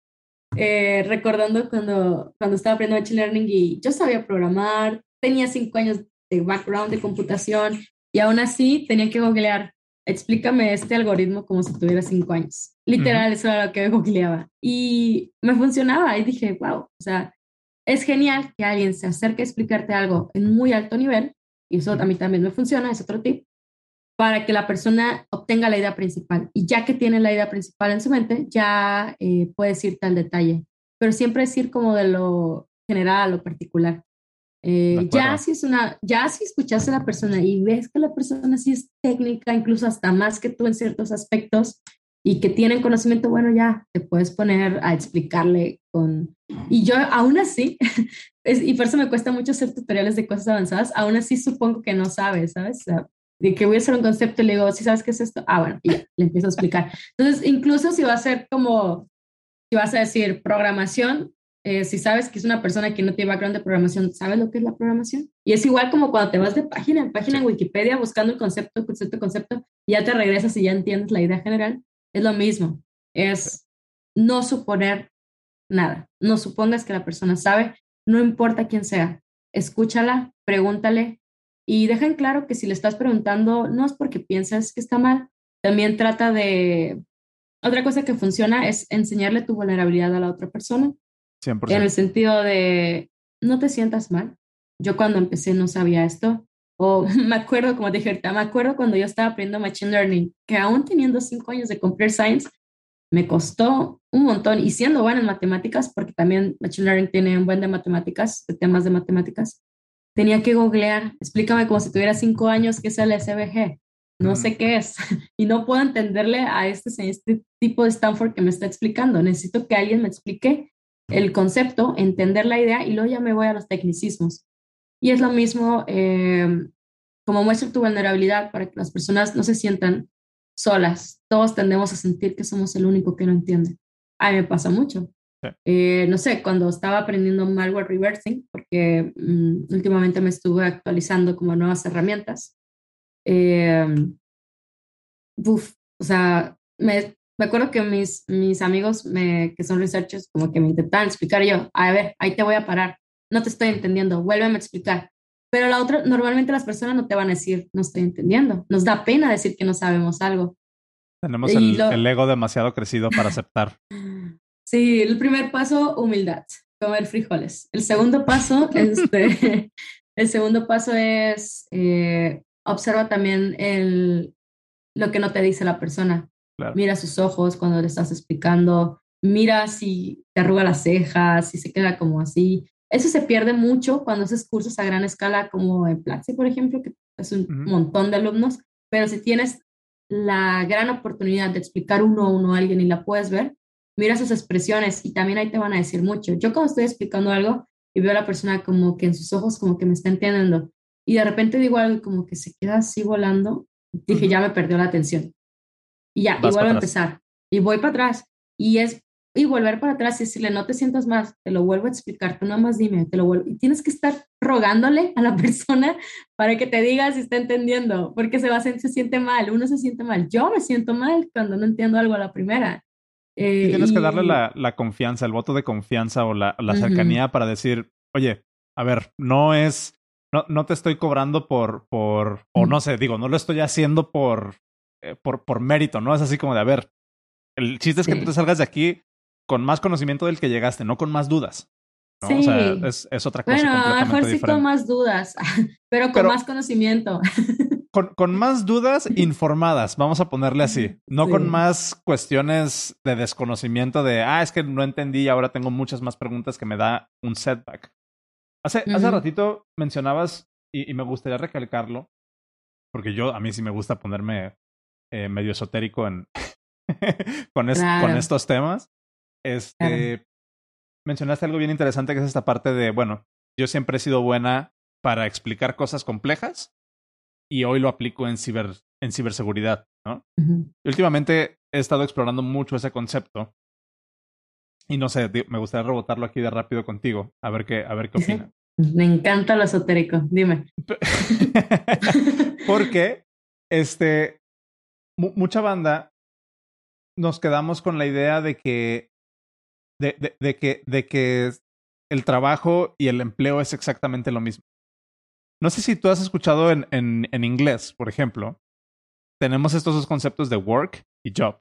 eh, recordando cuando, cuando estaba aprendiendo Machine Learning y yo sabía programar, tenía cinco años de background de computación y aún así tenía que googlear, explícame este algoritmo como si tuviera cinco años. Literal, eso era lo que (laughs) googleaba. Y me funcionaba y dije, wow, o sea, es genial que alguien se acerque a explicarte algo en muy alto nivel, y eso a mí también me funciona, es otro tip, para que la persona obtenga la idea principal. Y ya que tiene la idea principal en su mente, ya eh, puedes irte al detalle. Pero siempre es ir como de lo general a lo particular. Eh, ya si es una, ya si escuchas a la persona y ves que la persona sí es técnica, incluso hasta más que tú en ciertos aspectos y que tienen conocimiento, bueno, ya te puedes poner a explicarle con... Y yo aún así, (laughs) y por eso me cuesta mucho hacer tutoriales de cosas avanzadas, aún así supongo que no sabes, ¿sabes? O sea, de que voy a hacer un concepto y le digo, ¿sí sabes qué es esto? Ah, bueno, y ya, le empiezo a explicar. Entonces, incluso si va a ser como, si vas a decir programación, eh, si sabes que es una persona que no tiene background de programación, ¿sabes lo que es la programación? Y es igual como cuando te vas de página en página en Wikipedia buscando el concepto, concepto, concepto, y ya te regresas y ya entiendes la idea general. Es lo mismo, es no suponer nada. No supongas que la persona sabe, no importa quién sea. Escúchala, pregúntale, y dejen claro que si le estás preguntando, no es porque piensas que está mal, también trata de... Otra cosa que funciona es enseñarle tu vulnerabilidad a la otra persona. 100%. En el sentido de, no te sientas mal. Yo cuando empecé no sabía esto. O (laughs) me acuerdo, como dije me acuerdo cuando yo estaba aprendiendo Machine Learning, que aún teniendo cinco años de Computer Science, me costó un montón. Y siendo buena en matemáticas, porque también Machine Learning tiene un buen de matemáticas, de temas de matemáticas, tenía que googlear, explícame como si tuviera cinco años qué es el SVG, no sé qué es, y no puedo entenderle a este, este tipo de Stanford que me está explicando, necesito que alguien me explique el concepto, entender la idea y luego ya me voy a los tecnicismos. Y es lo mismo, em, como muestra tu vulnerabilidad para que las personas no se sientan solas. Todos tendemos a sentir que somos el único que no entiende. A mí me pasa mucho. Eh, no sé, cuando estaba aprendiendo malware reversing, porque mm, últimamente me estuve actualizando como nuevas herramientas, eh, o sea, me, me, acuerdo que mis, mis amigos me, que son researchers como que me intentaban explicar yo, a ver, ahí te voy a parar, no te estoy entendiendo, vuélveme a explicar. Pero la otra, normalmente las personas no te van a decir, no estoy entendiendo. Nos da pena decir que no sabemos algo. Tenemos el, el, ego demasiado crecido para aceptar. (laughs) Sí, el primer paso, humildad, comer frijoles. El segundo paso, (laughs) este, el segundo paso es eh, observa también el, lo que no te dice la persona. Mira sus ojos cuando le estás explicando, mira si te arruga las cejas, si se queda como así. Eso se pierde mucho cuando haces cursos a gran escala, como en Platzi, por ejemplo, que es un montón de alumnos, pero si tienes la gran oportunidad de explicar uno a uno a alguien y la puedes ver, mira sus expresiones y también ahí te van a decir mucho. Yo cuando estoy explicando algo y veo a la persona como que en sus ojos como que me está entendiendo y de repente digo algo como que se queda así volando, dije, ya me perdió la atención. Y ya, y vuelvo a empezar. Y voy para atrás. Y es, y volver para atrás y decirle, no te sientas más, te lo vuelvo a explicar, tú nada más dime, te lo vuelvo. Y tienes que estar rogándole a la (laughs) persona para que te diga si está entendiendo, porque se va a se siente mal, uno se siente mal. Yo me siento mal cuando no entiendo algo a la primera y tienes que darle la, la, confianza, el voto de confianza o la, la cercanía para decir, oye, a ver, no es no, no te estoy cobrando por, por, o no sé, digo, no lo estoy haciendo por, eh, por, por mérito, ¿no? Es así como de, a ver, el chiste es que tú te salgas de aquí con más conocimiento del que llegaste, no con más dudas. ¿no? O sea, es, es, otra cosa. Bueno, a lo mejor sí con más dudas, (laughs) pero con más conocimiento. Con, con, más dudas (laughs) informadas, vamos a ponerle así. No con más cuestiones de desconocimiento de, ah, es que no entendí y ahora tengo muchas más preguntas que me da un setback. Hace, hace ratito mencionabas, y, me gustaría recalcarlo, porque yo, a mí sí me gusta ponerme eh, medio esotérico en, (laughs) con, con estos temas. Este, mencionaste algo bien interesante que es esta parte de, bueno, yo siempre he sido buena para explicar cosas complejas y hoy lo aplico en, ciber, en ciberseguridad, ¿no? y últimamente he estado explorando mucho ese concepto y no sé, me gustaría rebotarlo aquí de rápido contigo, a ver qué, a ver qué opina. Me encanta lo esotérico, dime. (laughs) Porque, este, mucha banda nos quedamos con la idea de que, de, de, de, que, de que el trabajo y el empleo es exactamente lo mismo. No sé si tú has escuchado en, en, en inglés, por ejemplo, tenemos estos dos conceptos de work y job,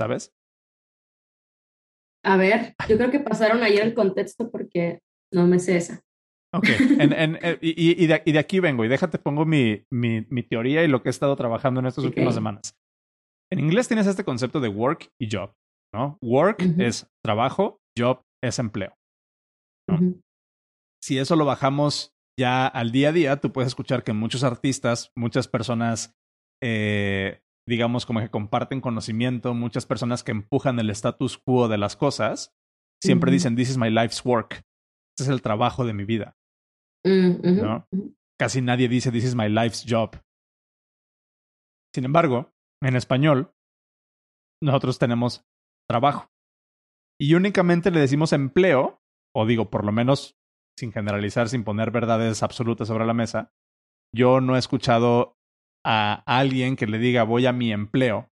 ¿sabes? A ver, yo creo que pasaron ayer el contexto porque no me sé esa. Ok, en, en, eh, y, y, de, y, de, aquí vengo y déjate pongo mi, mi, mi, teoría y lo que he estado trabajando en estas últimas semanas. En inglés tienes este concepto de work y job, ¿no? Work es trabajo, job es empleo. Si eso lo bajamos ya al día a día, tú puedes escuchar que muchos artistas, muchas personas eh, digamos, como que comparten conocimiento, muchas personas que empujan el status quo de las cosas, siempre dicen, this is my life's work. Este es el trabajo de mi vida. Mm, ¿no? Casi nadie dice, this is my life's job. Sin embargo, en español, nosotros tenemos trabajo. Y únicamente le decimos empleo, o digo, por lo menos sin generalizar, sin poner verdades absolutas sobre la mesa, yo no he escuchado a alguien que le diga voy a mi empleo.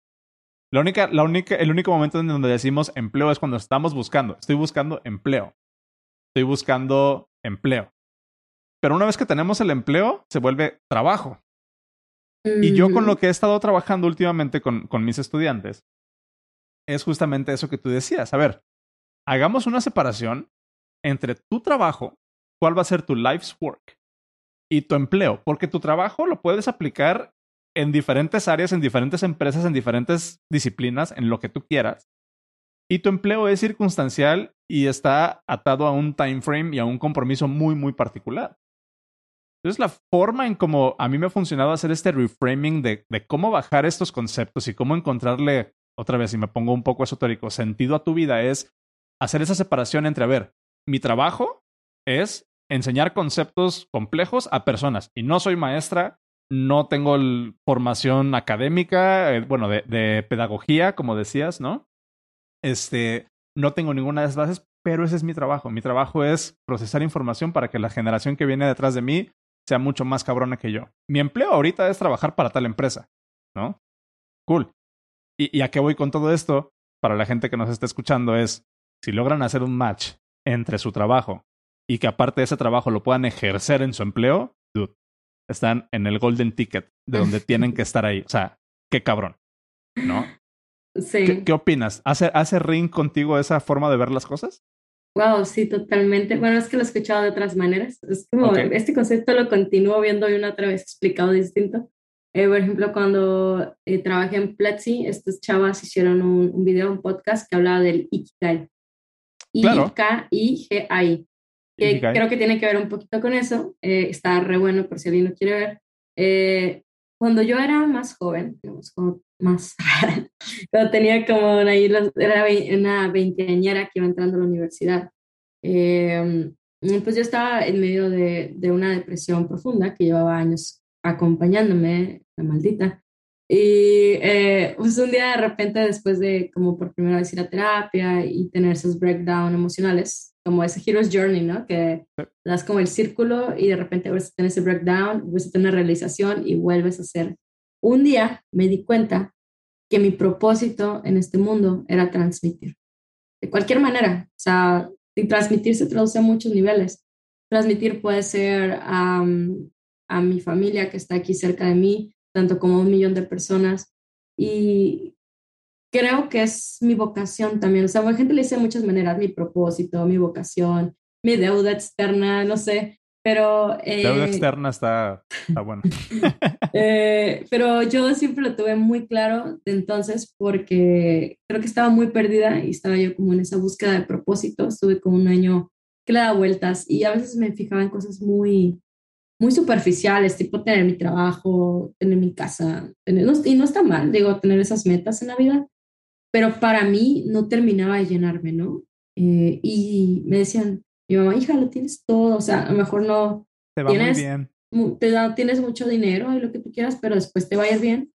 La única, la única, el único momento en donde decimos empleo es cuando estamos buscando. Estoy buscando empleo. Estoy buscando empleo. Pero una vez que tenemos el empleo, se vuelve trabajo. Y yo con lo que he estado trabajando últimamente con, con mis estudiantes, es justamente eso que tú decías. A ver, hagamos una separación entre tu trabajo, cuál va a ser tu life's work, y tu empleo, porque tu trabajo lo puedes aplicar en diferentes áreas, en diferentes empresas, en diferentes disciplinas, en lo que tú quieras. Y tu empleo es circunstancial y está atado a un time frame y a un compromiso muy, muy particular. Entonces, la forma en cómo a mí me ha funcionado hacer este reframing de, de cómo bajar estos conceptos y cómo encontrarle, otra vez, si me pongo un poco esotérico, sentido a tu vida es hacer esa separación entre, a ver, mi trabajo es enseñar conceptos complejos a personas y no soy maestra, no tengo formación académica, eh, bueno, de, pedagogía, como decías, ¿no? Este, no tengo ninguna de esas bases, pero ese es mi trabajo. Mi trabajo es procesar información para que la generación que viene detrás de mí sea mucho más cabrona que yo. Mi empleo ahorita es trabajar para tal empresa, ¿no? Cool. ¿Y, y a qué voy con todo esto? Para la gente que nos está escuchando es, si logran hacer un match entre su trabajo y que aparte de ese trabajo lo puedan ejercer en su empleo, dude, están en el golden ticket de donde tienen que estar ahí. O sea, qué cabrón, ¿no? Sí. ¿Qué, opinas? ¿Hace, ¿Hace ring contigo esa forma de ver las cosas? Wow, sí, totalmente. Bueno, es que lo he escuchado de otras maneras. Es como este concepto lo continúo viendo y una otra vez explicado distinto. Eh, por ejemplo, cuando eh, trabajé en Platzi, estas chavas hicieron un, un, video, un podcast que hablaba del Ikigai. I-K-I-G-I creo que tiene que ver un poquito con eso. Eh, está re bueno por si alguien lo quiere ver. Eh, cuando yo era más joven, digamos, como más, (laughs) cuando tenía como una, era una veinteañera que iba entrando a la universidad, eh, pues yo estaba en medio de, de, una depresión profunda que llevaba años acompañándome, la maldita. Y eh, pues un día de repente, después de como por primera vez ir a terapia y tener esos breakdowns emocionales, como ese Hero's Journey, ¿no? Que das como el círculo y de repente vuelves a tener ese breakdown, vuelves a tener una realización y vuelves a hacer. Un día me di cuenta que mi propósito en este mundo era transmitir. De cualquier manera, o sea, y transmitir se traduce a muchos niveles, transmitir puede ser a mi familia que está aquí cerca de mí, tanto como un millón de personas. Y creo que es mi vocación también. O sea, la gente le dice de muchas maneras, mi propósito, mi vocación, mi deuda externa, no sé, pero... Eh, deuda externa está, está bueno. (laughs) eh, pero yo siempre lo tuve muy claro de entonces porque creo que estaba muy perdida y estaba yo como en esa búsqueda de propósito. Estuve como un año que le da vueltas y a veces me fijaba en cosas muy, muy superficiales, tipo tener mi trabajo, tener mi casa, tener, y no está mal, digo, tener esas metas en la vida, pero para mí no terminaba de llenarme, ¿no? Eh, y me decían, mi mamá, hija, lo tienes todo, o sea, a lo mejor no te va tienes, muy bien. Te da, tienes mucho dinero y lo que tú quieras, pero después te va a ir bien,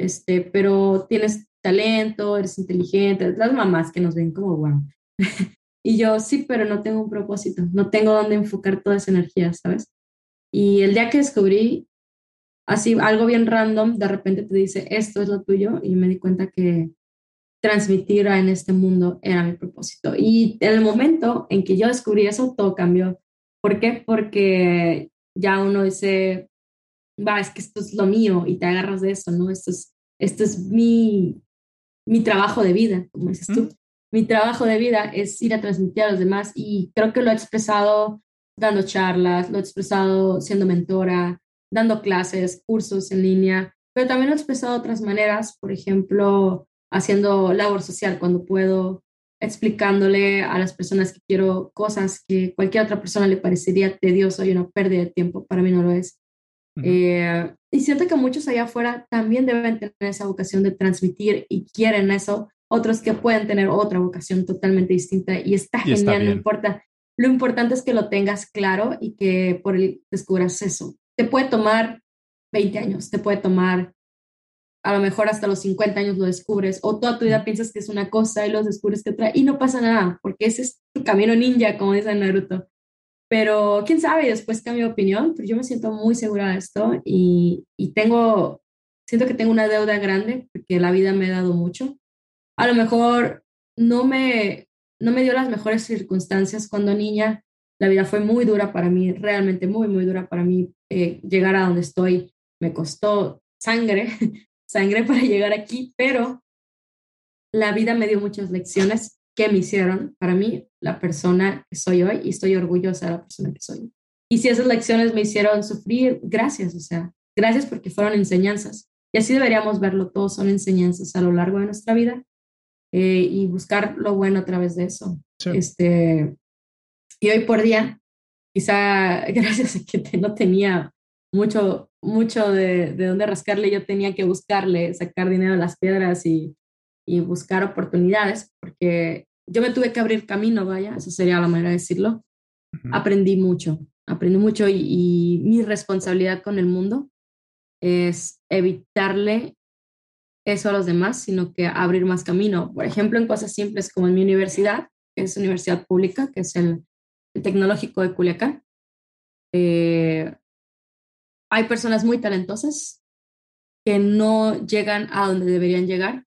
este, pero tienes talento, eres inteligente, las mamás que nos ven como, wow. (laughs) y yo, sí, pero no tengo un propósito, no tengo dónde enfocar toda esa energía, ¿sabes? Y el día que descubrí así algo bien random, de repente te dice, esto es lo tuyo, y me di cuenta que transmitir en este mundo era mi propósito. Y en el momento en que yo descubrí eso, todo cambió. ¿Por qué? Porque ya uno dice, va, es que esto es lo mío y te agarras de eso, ¿no? Esto es, esto es mi, mi trabajo de vida, como dices tú. Mi trabajo de vida es ir a transmitir a los demás y creo que lo he expresado dando charlas, lo he expresado siendo mentora, dando clases, cursos en línea, pero también lo he expresado de otras maneras, por ejemplo, haciendo labor social cuando puedo, explicándole a las personas que quiero cosas que cualquier otra persona le parecería tedioso y una pérdida de tiempo, para mí no lo es. Eh, y siento que muchos allá afuera también deben tener esa vocación de transmitir y quieren eso, otros que pueden tener otra vocación totalmente distinta y está genial, no importa. Lo importante es que lo tengas claro y que por el descubras eso. Te puede tomar 20 años, te puede tomar a lo mejor hasta los 50 años lo descubres, o toda tu vida piensas que es una cosa y lo descubres que otra, y no pasa nada, porque ese es tu camino ninja, como dice Naruto. Pero quién sabe, después cambio de opinión, pero yo me siento muy segura de esto y, y tengo, siento que tengo una deuda grande porque la vida me ha dado mucho. A lo mejor no me, no me dio las mejores circunstancias cuando niña, la vida fue muy dura para mí, realmente muy, muy dura para mí. Eh, llegar a donde estoy me costó sangre, (laughs) sangre para llegar aquí, pero la vida me dio muchas lecciones que me hicieron para mí la persona que soy hoy y estoy orgullosa de la persona que soy. Y si esas lecciones me hicieron sufrir, gracias, o sea, gracias porque fueron enseñanzas. Y así deberíamos verlo, todos son enseñanzas a lo largo de nuestra vida eh, y buscar lo bueno a través de eso. Este, y hoy por día, quizá (laughs) gracias a que no tenía mucho, mucho de, de dónde rascarle, yo tenía que buscarle, sacar dinero de las piedras y, y buscar oportunidades, porque yo me tuve que abrir camino, vaya, eso sería la manera de decirlo. Aprendí mucho, aprendí mucho y, y, mi responsabilidad con el mundo es evitarle eso a los demás, sino que abrir más camino. Por ejemplo, en cosas simples como en mi universidad, que es universidad pública, que es el, Tecnológico de Culiacán. Eh, hay personas muy talentosas que no llegan a donde deberían llegar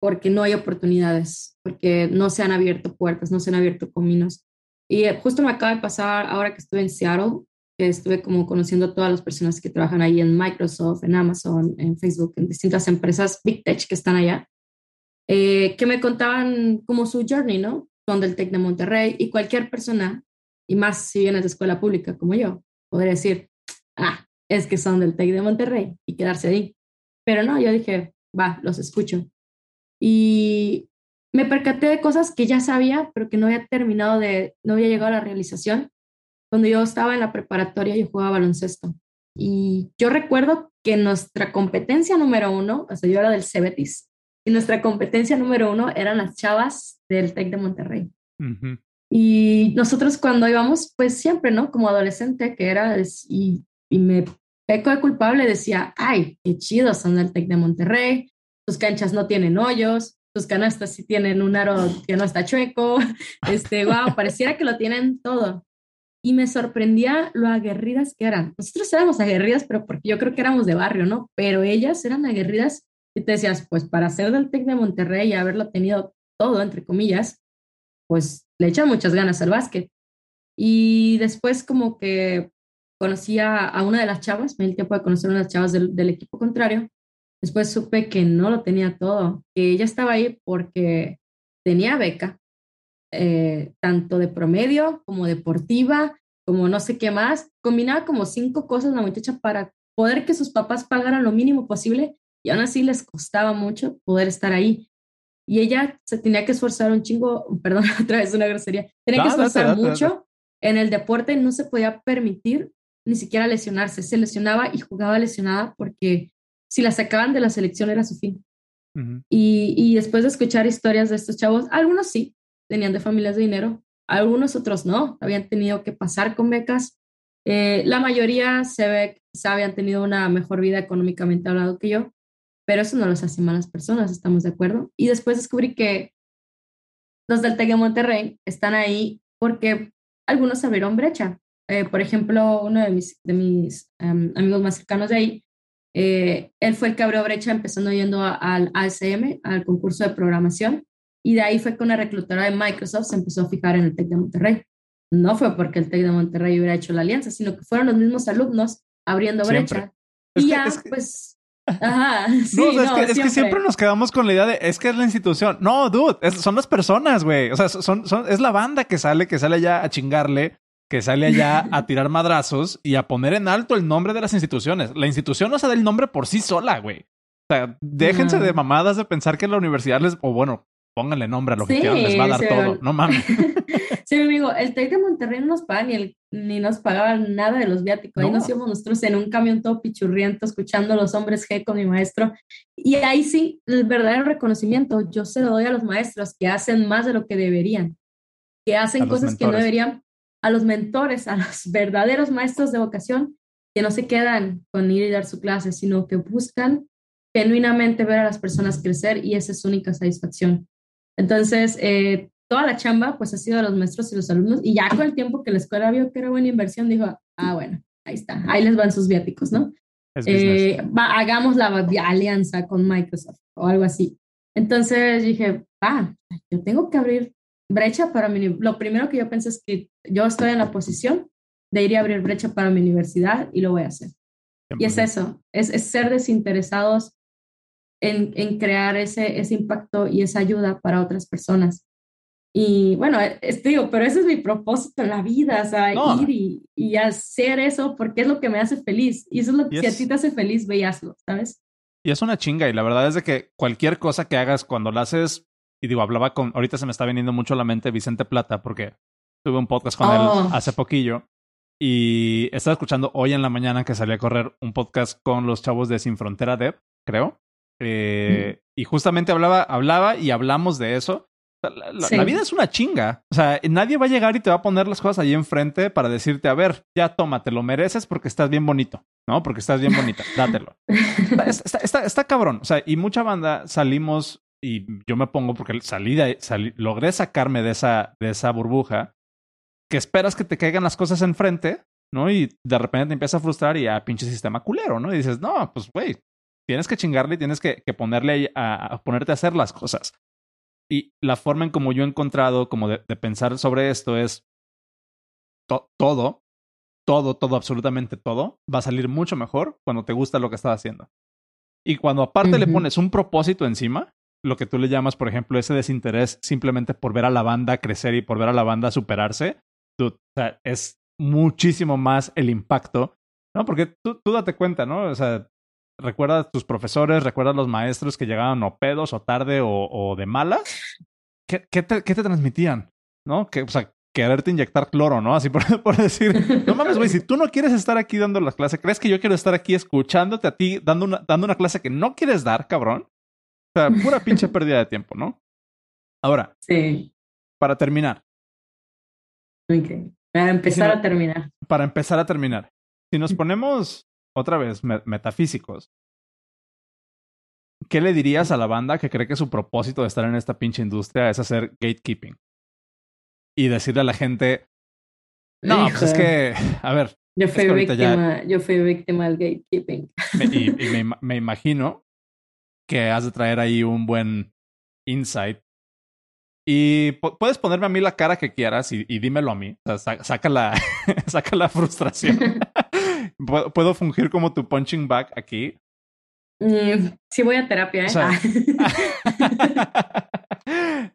porque no hay oportunidades, porque no se han abierto puertas, no se han abierto caminos. Y justo me acaba de pasar ahora que estuve en Seattle, que estuve como conociendo a todas las personas que trabajan ahí en Microsoft, en Amazon, en Facebook, en distintas empresas Big Tech que están allá, eh, que me contaban como su journey, ¿no? Son del Tech de Monterrey y cualquier persona, y más si vienes de escuela pública como yo, podría decir, ah, es que son del TEC de Monterrey y quedarse ahí. Pero no, yo dije, va, los escucho. Y me percaté de cosas que ya sabía, pero que no había terminado de, no había llegado a la realización. Cuando yo estaba en la preparatoria, yo jugaba baloncesto. Y yo recuerdo que nuestra competencia número uno, o sea, yo era del Cebetis, y nuestra competencia número uno eran las chavas del TEC de Monterrey. Y nosotros cuando íbamos, pues siempre, ¿no? Como adolescente que era, y y me peco de culpable, decía, ay, qué chidos son del TEC de Monterrey, tus canchas no tienen hoyos, tus canastas sí tienen un aro que no está chueco, (laughs) este, wow, pareciera que lo tienen todo. Y me sorprendía lo aguerridas que eran. Nosotros éramos aguerridas, pero porque yo creo que éramos de barrio, ¿no? Pero ellas eran aguerridas y te decías, pues para ser del TEC de Monterrey y haberlo tenido todo, entre comillas, pues le echan muchas ganas al básquet. Y después como que conocí a, una de las chavas, me di el tiempo de conocer a una de las chavas del, del equipo contrario. Después supe que no lo tenía todo, que ella estaba ahí porque tenía beca, eh, tanto de promedio como deportiva, como no sé qué más. Combinaba como cinco cosas la muchacha para poder que sus papás pagaran lo mínimo posible y aún así les costaba mucho poder estar ahí. Y ella se tenía que esforzar un chingo, (laughs) perdón, otra vez una grosería, tenía que esforzar mucho en el deporte, no se podía permitir ni siquiera lesionarse, se lesionaba y jugaba lesionada porque si la sacaban de la selección era su fin. y, y, después de escuchar historias de estos chavos, algunos sí, tenían de familias de dinero, algunos otros no, habían tenido que pasar con becas. Eh, la mayoría se ve, quizá habían tenido una mejor vida económicamente hablado que yo, pero eso no los hace malas personas, estamos de acuerdo. Y después descubrí que los del TEC de Monterrey están ahí porque algunos abrieron brecha. Eh, por ejemplo, uno de mis, de mis em, amigos más cercanos de ahí, eh, él fue el que abrió brecha empezando yendo al ASM, al concurso de programación, y de ahí fue que una reclutadora de Microsoft se empezó a fijar en el TEC de Monterrey. No fue porque el TEC de Monterrey hubiera hecho la alianza, sino que fueron los mismos alumnos abriendo brecha. y ya, pues, Ajá, sí, no, es, que, siempre. nos quedamos con la idea de es que es la institución. No, dude, son las personas, güey. O sea, son, son, es la banda que sale, que sale allá a chingarle, que sale allá a (laughs) tirar madrazos y a poner en alto el nombre de las instituciones. La institución no se da el nombre por sí sola, güey. O sea, déjense de mamadas de pensar que la universidad les, o bueno, pónganle nombre a lo que quieran, les va a dar todo. No mames. (laughs) sí, amigo, el TEC de Monterrey no nos paga ni, el, ni nos pagaban nada de los viáticos. Ahí nos íbamos nosotros en un camión todo pichurriento, escuchando a los hombres G con mi maestro. Y ahí sí, el verdadero reconocimiento, yo se lo doy a los maestros que hacen más de lo que deberían, que hacen cosas que no deberían, a los mentores, a los verdaderos maestros de vocación, que no se quedan con ir y dar su clase, sino que buscan genuinamente ver a las personas crecer y esa es su única satisfacción. Entonces, eh, toda la chamba pues ha sido de los maestros y los alumnos y ya con el tiempo que la escuela vio que era buena inversión, dijo, ah, bueno, ahí está, ahí les van sus viáticos, ¿no? Eh, hagamos la alianza con Microsoft o algo así. Entonces dije, ah, yo tengo que abrir brecha para mi... Lo primero que yo pensé es que yo estoy en la posición de ir a abrir brecha para mi universidad y lo voy a hacer. y es eso, es, es ser desinteresados en, crear ese, ese impacto y esa ayuda para otras personas. Y bueno, es, digo, pero ese es mi propósito en la vida, o sea, ir y, y, hacer eso porque es lo que me hace feliz. Y eso es lo que si a ti te hace feliz, ve ¿sabes? Y es una chinga. Y la verdad es de que cualquier cosa que hagas cuando la haces, y digo, hablaba con, ahorita se me está viniendo mucho a la mente Vicente Plata porque tuve un podcast con él oh. hace poquillo. Y estaba escuchando hoy en la mañana que salí a correr un podcast con los chavos de Sin Frontera Dev, creo. Eh, y justamente hablaba, hablaba y hablamos de eso. La, vida es una chinga. O sea, nadie va a llegar y te va a poner las cosas ahí enfrente para decirte, a ver, ya toma, te lo mereces porque estás bien bonito, ¿no? Porque estás bien bonita, (laughs) dátelo. Está, está, cabrón. O sea, y mucha banda salimos y yo me pongo porque salí de, salí, logré sacarme de esa, de esa burbuja que esperas que te caigan las cosas enfrente, ¿no? Y de repente te empieza a frustrar y a ah, pinche sistema culero, ¿no? Y dices, no, pues güey, tienes que chingarle y tienes que, ponerle a, ponerte a hacer las cosas. Y la forma en como yo he encontrado como de, pensar sobre esto es todo, todo, todo, absolutamente todo va a salir mucho mejor cuando te gusta lo que estás haciendo. Y cuando aparte le pones un propósito encima, lo que tú le llamas, por ejemplo, ese desinterés simplemente por ver a la banda crecer y por ver a la banda superarse, tú, es muchísimo más el impacto, ¿no? Porque tú, tú date cuenta, ¿no? O sea, recuerdas tus profesores, recuerdas los maestros que llegaban o pedos o tarde o, de malas. ¿Qué, qué, te, ¿Qué, te, transmitían? ¿No? Que, o sea, quererte inyectar cloro, ¿no? Así (laughs) por, por decir, no mames, güey, si tú no quieres estar aquí dando las clases, ¿crees que yo quiero estar aquí escuchándote a ti dando una, dando una clase que no quieres dar, cabrón? O sea, pura pinche pérdida de tiempo, ¿no? Ahora, sí. para terminar. Para empezar a terminar. Para empezar a terminar. Si nos ponemos otra vez, metafísicos. ¿Qué le dirías a la banda que cree que su propósito de estar en esta pinche industria es hacer gatekeeping? Y decirle a la gente, no, pues es que, a ver. Yo fui, víctima, yo fui víctima del gatekeeping. (laughs) y, me, me, imagino que has de traer ahí un buen insight Y puedes ponerme a mí la cara que quieras y, dímelo a mí. O sea, saca, la, (laughs) saca la frustración. (laughs) ¿Puedo, fungir como tu punching bag aquí. Mm, sí, voy a terapia, ¿eh? (laughs)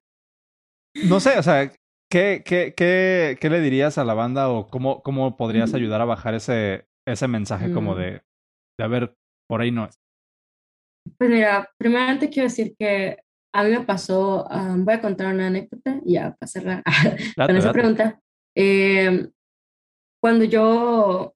no sé, o sea, ¿qué, qué, qué, qué le dirías a la banda o cómo, cómo podrías ayudar a bajar ese, ese mensaje como mm. de, de, a ver, por ahí no es? Pues mira, primeramente quiero decir que a mí me pasó, voy a contar una anécdota ya para cerrar (laughs) con esa pregunta. Em, cuando yo,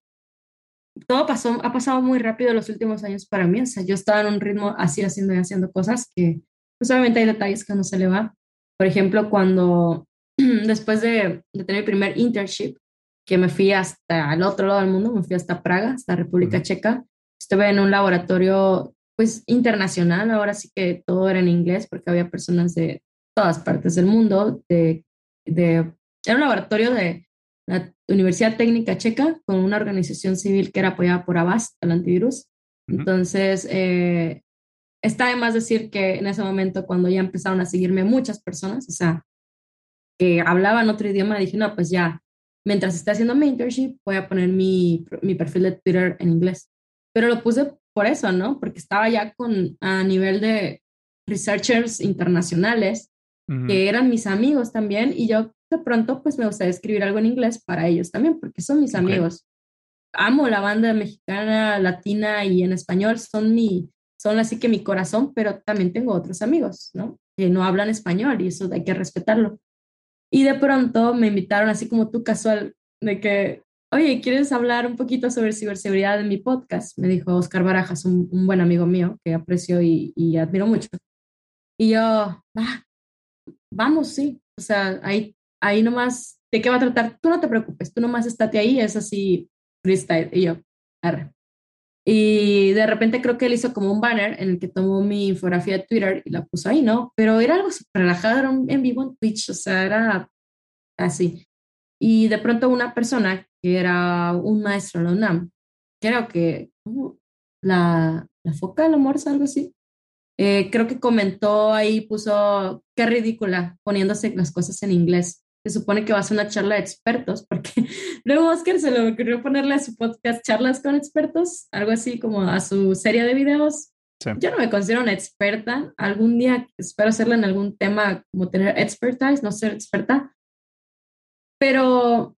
todo pasó, ha pasado muy rápido los últimos años para mí, o sea, yo estaba en un ritmo así haciendo y haciendo cosas que, pues obviamente hay detalles que no se le va. Por ejemplo, cuando (clears throat) después de, de tener el primer internship, que me fui hasta el otro lado del mundo, me fui hasta Praga, hasta República Checa, estuve en un laboratorio pues internacional, ahora sí que todo era en inglés porque había personas de todas partes del mundo, de, de, era un laboratorio de la Universidad Técnica Checa con una organización civil que era apoyada por Avast, el antivirus. Entonces, eh, está de más decir que en ese momento cuando ya empezaron a seguirme muchas personas, o sea, que hablaban otro idioma, dije, no, pues ya, mientras esté haciendo mi internship, voy a poner mi, mi perfil de Twitter en inglés. Pero lo puse por eso, ¿no? Porque estaba ya con a nivel de researchers internacionales que eran mis amigos también y yo de pronto pues me gustaría escribir algo en inglés para ellos también porque son mis amigos. Amo la banda mexicana, latina y en español, son mi son así que mi corazón, pero también tengo otros amigos, ¿no? Que no hablan español y eso hay que respetarlo. Y de pronto me invitaron así como tú casual de que oye, ¿quieres hablar un poquito sobre ciberseguridad en mi podcast? Me dijo Oscar Barajas, un, buen amigo mío que aprecio y, admiro mucho. Y yo, ah, vamos, sí. O sea, ahí, ahí nomás, ¿de qué va a tratar? Tú no te preocupes, tú nomás estate ahí, es así freestyle. Y yo, arre. Y de repente creo que él hizo como un banner en el que tomó mi infografía de Twitter y la puso ahí, ¿no? Pero era algo súper relajado, era en vivo en Twitch, o sea, era así. Y de pronto una persona que era un maestro en la UNAM, creo que la, la foca del amor, algo así. Eh, creo que comentó ahí, puso, qué ridícula, poniéndose las cosas en inglés. Se supone que va a ser una charla de expertos, porque (laughs) luego Oscar se le ocurrió ponerle a su podcast charlas con expertos, algo así como a su serie de videos. Yo no me considero una experta. Algún día espero hacerla en algún tema, como tener expertise, no ser experta. Pero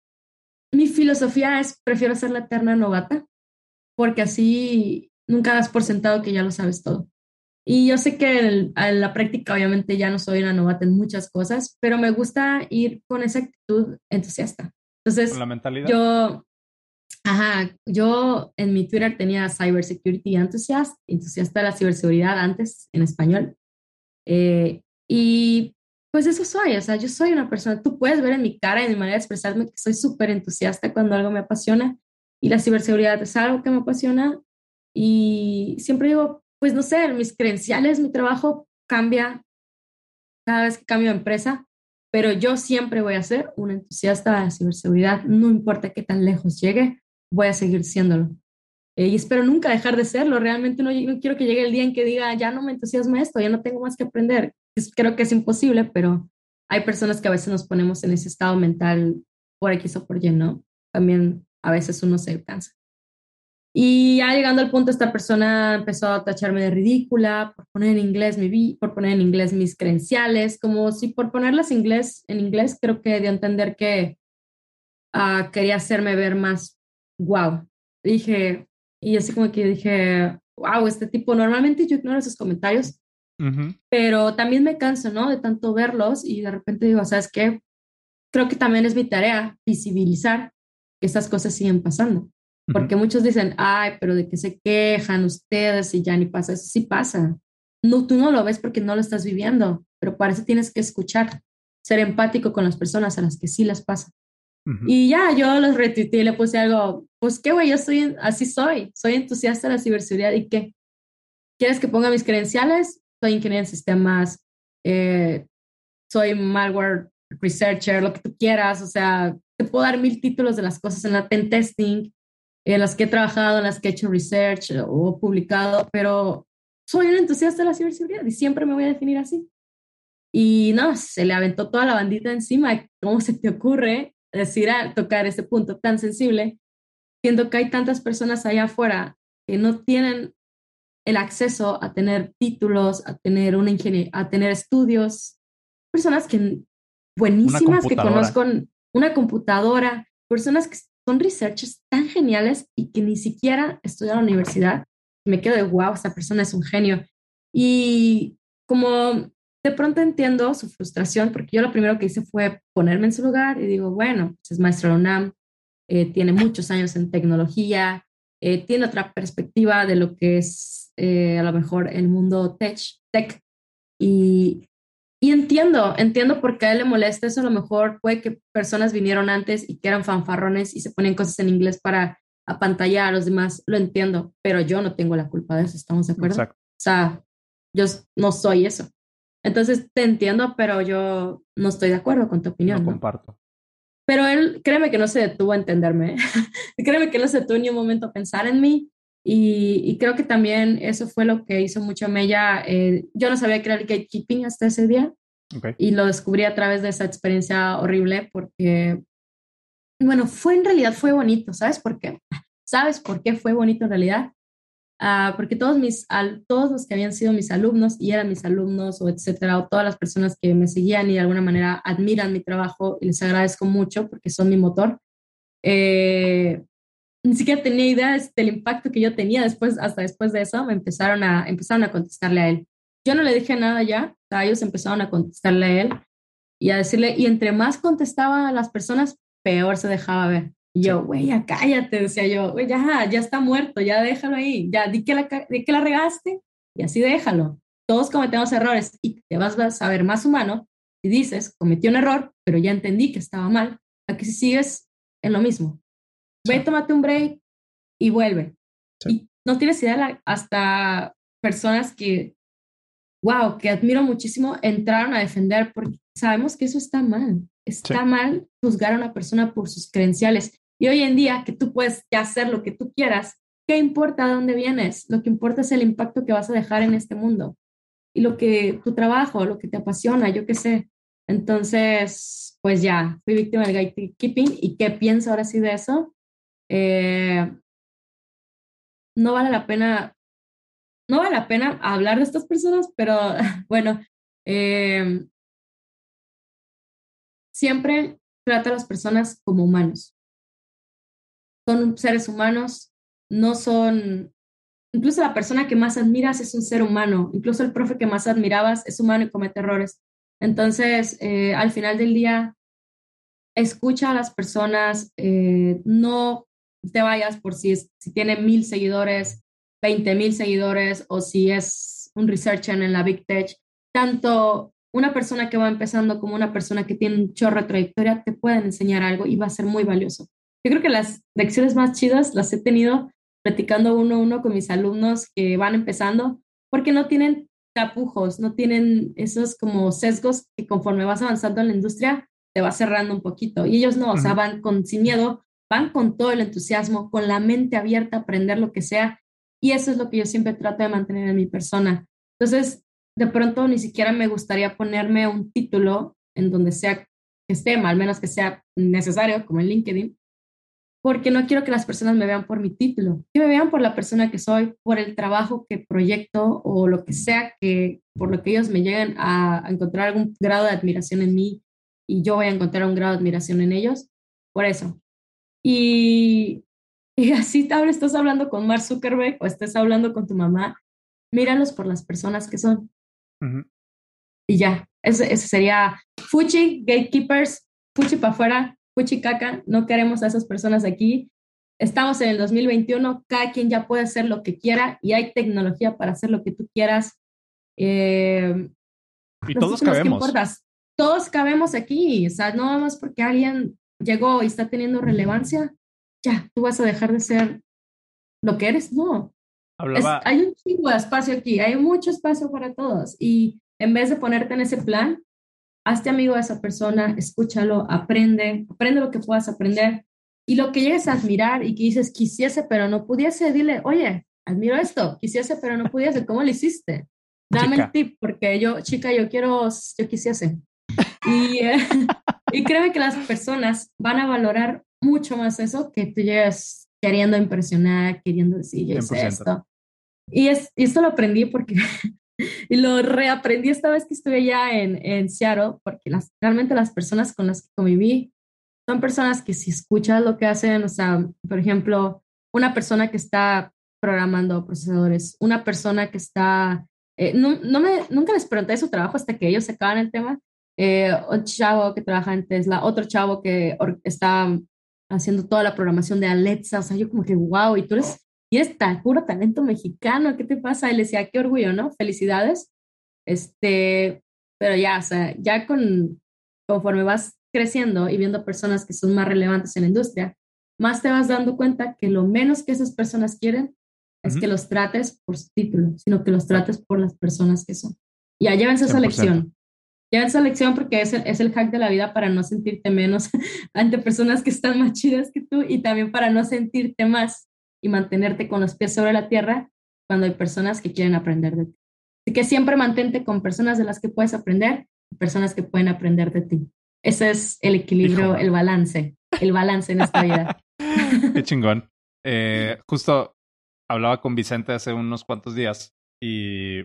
mi filosofía es, prefiero ser la eterna novata, porque así nunca das por sentado que ya lo sabes todo. Y yo sé que en la práctica obviamente ya no soy una novata en muchas cosas, pero me gusta ir con esa actitud entusiasta. Entonces, la mentalidad? yo, ajá, yo en mi Twitter tenía Cybersecurity Enthusiast, entusiasta de la ciberseguridad antes en español. Eh, y pues eso soy, o sea, yo soy una persona, tú puedes ver en mi cara y en mi manera de expresarme que soy súper entusiasta cuando algo me apasiona y la ciberseguridad es algo que me apasiona y siempre digo, pues no sé, mis credenciales, mi trabajo cambia cada vez que cambio de empresa, pero yo siempre voy a ser un entusiasta de la ciberseguridad, no importa qué tan lejos llegue, voy a seguir siéndolo. Eh, y espero nunca dejar de serlo, realmente no, quiero que llegue el día en que diga, ya no me entusiasma esto, ya no tengo más que aprender creo que es imposible, pero hay personas que a veces nos ponemos en ese estado mental por X o por Y, ¿no? También a veces uno se cansa. Y ya llegando al punto, esta persona empezó a tacharme de ridícula por poner en inglés mi por poner en inglés mis credenciales, como si por ponerlas en inglés, en inglés creo que dio a entender que uh, quería hacerme ver más wow. Dije, y así como que dije, wow, este tipo, normalmente yo ignoro esos comentarios, pero también me canso, ¿no? De tanto verlos y de repente digo, ¿sabes qué? Creo que también es mi tarea visibilizar que estas cosas siguen pasando. Porque muchos dicen, ay, pero de que se quejan ustedes y ya ni pasa. Eso sí pasa. No, tú no lo ves porque no lo estás viviendo, pero para eso tienes que escuchar, ser empático con las personas a las que sí les pasa. Y ya, yo los retuiteé y le puse algo, pues qué güey, yo soy, así soy, soy entusiasta de la ciberseguridad y qué. ¿Quieres que ponga mis credenciales? soy ingeniero en sistemas, eh, soy malware researcher, lo que tú quieras, o sea, te puedo dar mil títulos de las cosas en la pen testing, en las que he trabajado, en las que he hecho research o publicado, pero soy un entusiasta de la ciberseguridad y siempre me voy a definir así. Y no, se le aventó toda la bandita encima. ¿Cómo se te ocurre decir a tocar ese punto tan sensible, siendo que hay tantas personas allá afuera que no tienen el acceso a tener títulos, a tener una a tener estudios, personas que buenísimas que conozco, una computadora, personas que son researchers tan geniales y que ni siquiera estudiaron en la universidad. Me quedo de wow, esta persona es un genio. Y como de pronto entiendo su frustración, porque yo lo primero que hice fue ponerme en su lugar y digo, bueno, pues es maestro de UNAM, eh, tiene muchos años en tecnología, eh, tiene otra perspectiva de lo que es eh, a lo mejor el mundo tech, tech y, y entiendo, entiendo por qué a él le molesta eso, a lo mejor puede que personas vinieron antes y que eran fanfarrones y se ponen cosas en inglés para apantallar a los demás, lo entiendo, pero yo no tengo la culpa de eso, ¿estamos de acuerdo? O sea, yo no soy eso. Entonces te entiendo, pero yo no estoy de acuerdo con tu opinión. No, comparto. Pero él, créeme que no se detuvo a entenderme. (laughs) créeme que no se detuvo ni un momento a pensar en mí. Y, creo que también eso fue lo que hizo mucho Mella. Eh, yo no sabía que era el gatekeeping hasta ese día. Y lo descubrí a través de esa experiencia horrible porque, bueno, fue en realidad, fue bonito. ¿Sabes por qué? (laughs) ¿Sabes por qué fue bonito en realidad? Ah, porque todos, mis, todos los que habían sido mis alumnos y eran mis alumnos o etcétera, o todas las personas que me seguían y de alguna manera admiran mi trabajo y les agradezco mucho porque son mi motor, eh, ni siquiera tenía idea del impacto que yo tenía después, hasta después de eso, me empezaron a, empezaron a contestarle a él. Yo no le dije nada ya, ellos empezaron a contestarle a él y a decirle, y entre más contestaba a las personas, peor se dejaba ver yo, güey, ya cállate, decía yo, güey, ya, ya está muerto, ya déjalo ahí, ya di que, la, di que la regaste y así déjalo. Todos cometemos errores y te vas a saber más humano y dices, cometí un error, pero ya entendí que estaba mal, a que si sigues en lo mismo. Ve, tómate un break y vuelve. Y no tienes idea, hasta personas que, wow, que admiro muchísimo, entraron a defender porque sabemos que eso está mal. Está mal juzgar a una persona por sus credenciales. Y hoy en día que tú puedes hacer lo que tú quieras, ¿qué importa de dónde vienes? Lo que importa es el impacto que vas a dejar en este mundo y lo que tu trabajo, lo que te apasiona, yo qué sé. Entonces, pues ya, fui víctima del gatekeeping y qué pienso ahora sí de eso. Eh, no vale la pena, no vale la pena hablar de estas personas, pero (laughs) bueno, eh, siempre trata a las personas como humanos son seres humanos, no son, incluso la persona que más admiras es un ser humano, incluso el profe que más admirabas es humano y comete errores. Entonces, eh, al final del día, escucha a las personas, no te vayas por si, si tiene mil seguidores, veinte mil seguidores o si es un researcher en la Big Tech. Tanto una persona que va empezando como una persona que tiene un chorro de trayectoria te pueden enseñar algo y va a ser muy valioso. Yo creo que las lecciones más chidas las he tenido platicando uno a uno con mis alumnos que van empezando, porque no tienen tapujos, no tienen esos como sesgos que conforme vas avanzando en la industria te va cerrando un poquito. Y ellos no, o sea, van con, sin miedo, van con todo el entusiasmo, con la mente abierta a aprender lo que sea. Y eso es lo que yo siempre trato de mantener en mi persona. Entonces, de pronto ni siquiera me gustaría ponerme un título en donde sea que esté, al menos que sea necesario, como en LinkedIn, porque no quiero que las personas me vean por mi título, que me vean por la persona que soy, por el trabajo que proyecto o lo que sea que por lo que ellos me lleguen a, encontrar algún grado de admiración en mí y yo voy a encontrar un grado de admiración en ellos, por eso. Y, y así tal vez estás hablando con Mark Zuckerberg o estés hablando con tu mamá, míralos por las personas que son. Y ya, ese, ese sería Fuchi, Gatekeepers, Fuchi para afuera, caca, no queremos a esas personas aquí. Estamos en el 2021, cada quien ya puede hacer lo que quiera y hay tecnología para hacer lo que tú quieras. Eh, y todos cabemos. Todos cabemos aquí, o sea, no más porque alguien llegó y está teniendo relevancia, ya, tú vas a dejar de ser lo que eres, no. hay un chingo de espacio aquí, hay mucho espacio para todos y en vez de ponerte en ese plan, hazte amigo de esa persona, escúchalo, aprende, aprende lo que puedas aprender. Y lo que llegues a admirar y que dices, quisiese, pero no pudiese, dile, oye, admiro esto, quisiese, pero no pudiese, ¿cómo lo hiciste? dame el tip, porque yo, chica, yo quiero, yo quisiese. Y, eh, y créeme que las personas van a valorar mucho más eso que tú llegas queriendo impresionar, queriendo decir, yo hice esto. Y, es, y esto lo aprendí porque, (laughs) y lo reaprendí esta vez que estuve ya en, en Seattle, porque las, realmente las personas con las que conviví son personas que si escuchas lo que hacen, o sea, por ejemplo, una persona que está programando procesadores, una persona que está, eh, no, no, me, nunca les pregunté su trabajo hasta que ellos se acaban el tema, eh, un chavo que trabaja en Tesla, otro chavo que está haciendo toda la programación de Alexa, o sea, yo como que, wow, y tú eres, y eres tan puro talento mexicano, ¿qué te pasa? Y le decía, qué orgullo, ¿no? Felicidades. Este, pero ya, o sea, ya con, conforme vas creciendo y viendo personas que son más relevantes en la industria, más te vas dando cuenta que lo menos que esas personas quieren es que los trates por su título, sino que los trates por las personas que son. Ya llévense esa lección. Llévense esa lección porque es el, es el hack de la vida para no sentirte menos (laughs) ante personas que están más chidas que tú y también para no sentirte más y mantenerte con los pies sobre la tierra cuando hay personas que quieren aprender de ti. Así que siempre mantente con personas de las que puedes aprender y personas que pueden aprender de ti. Ese es el equilibrio, el balance, el balance en esta vida. (laughs) Qué chingón. Eh, justo hablaba con Vicente hace unos cuantos días y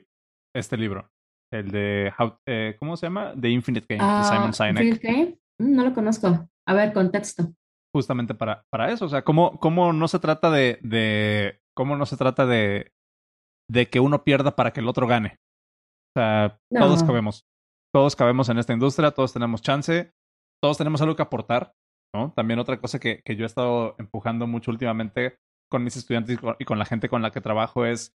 este libro, el de eh, ¿cómo se llama? The Infinite Game, de Simon ah, Sinek. Game? Mm, no lo conozco. A ver, contexto. Justamente para, para eso, o sea, cómo, cómo no se trata de, de, cómo no se trata de, de que uno pierda para que el otro gane. O sea, todos cabemos todos cabemos en esta industria, todos tenemos chance, todos tenemos algo que aportar, ¿no? También otra cosa que, que yo he estado empujando mucho últimamente con mis estudiantes y con, la gente con la que trabajo es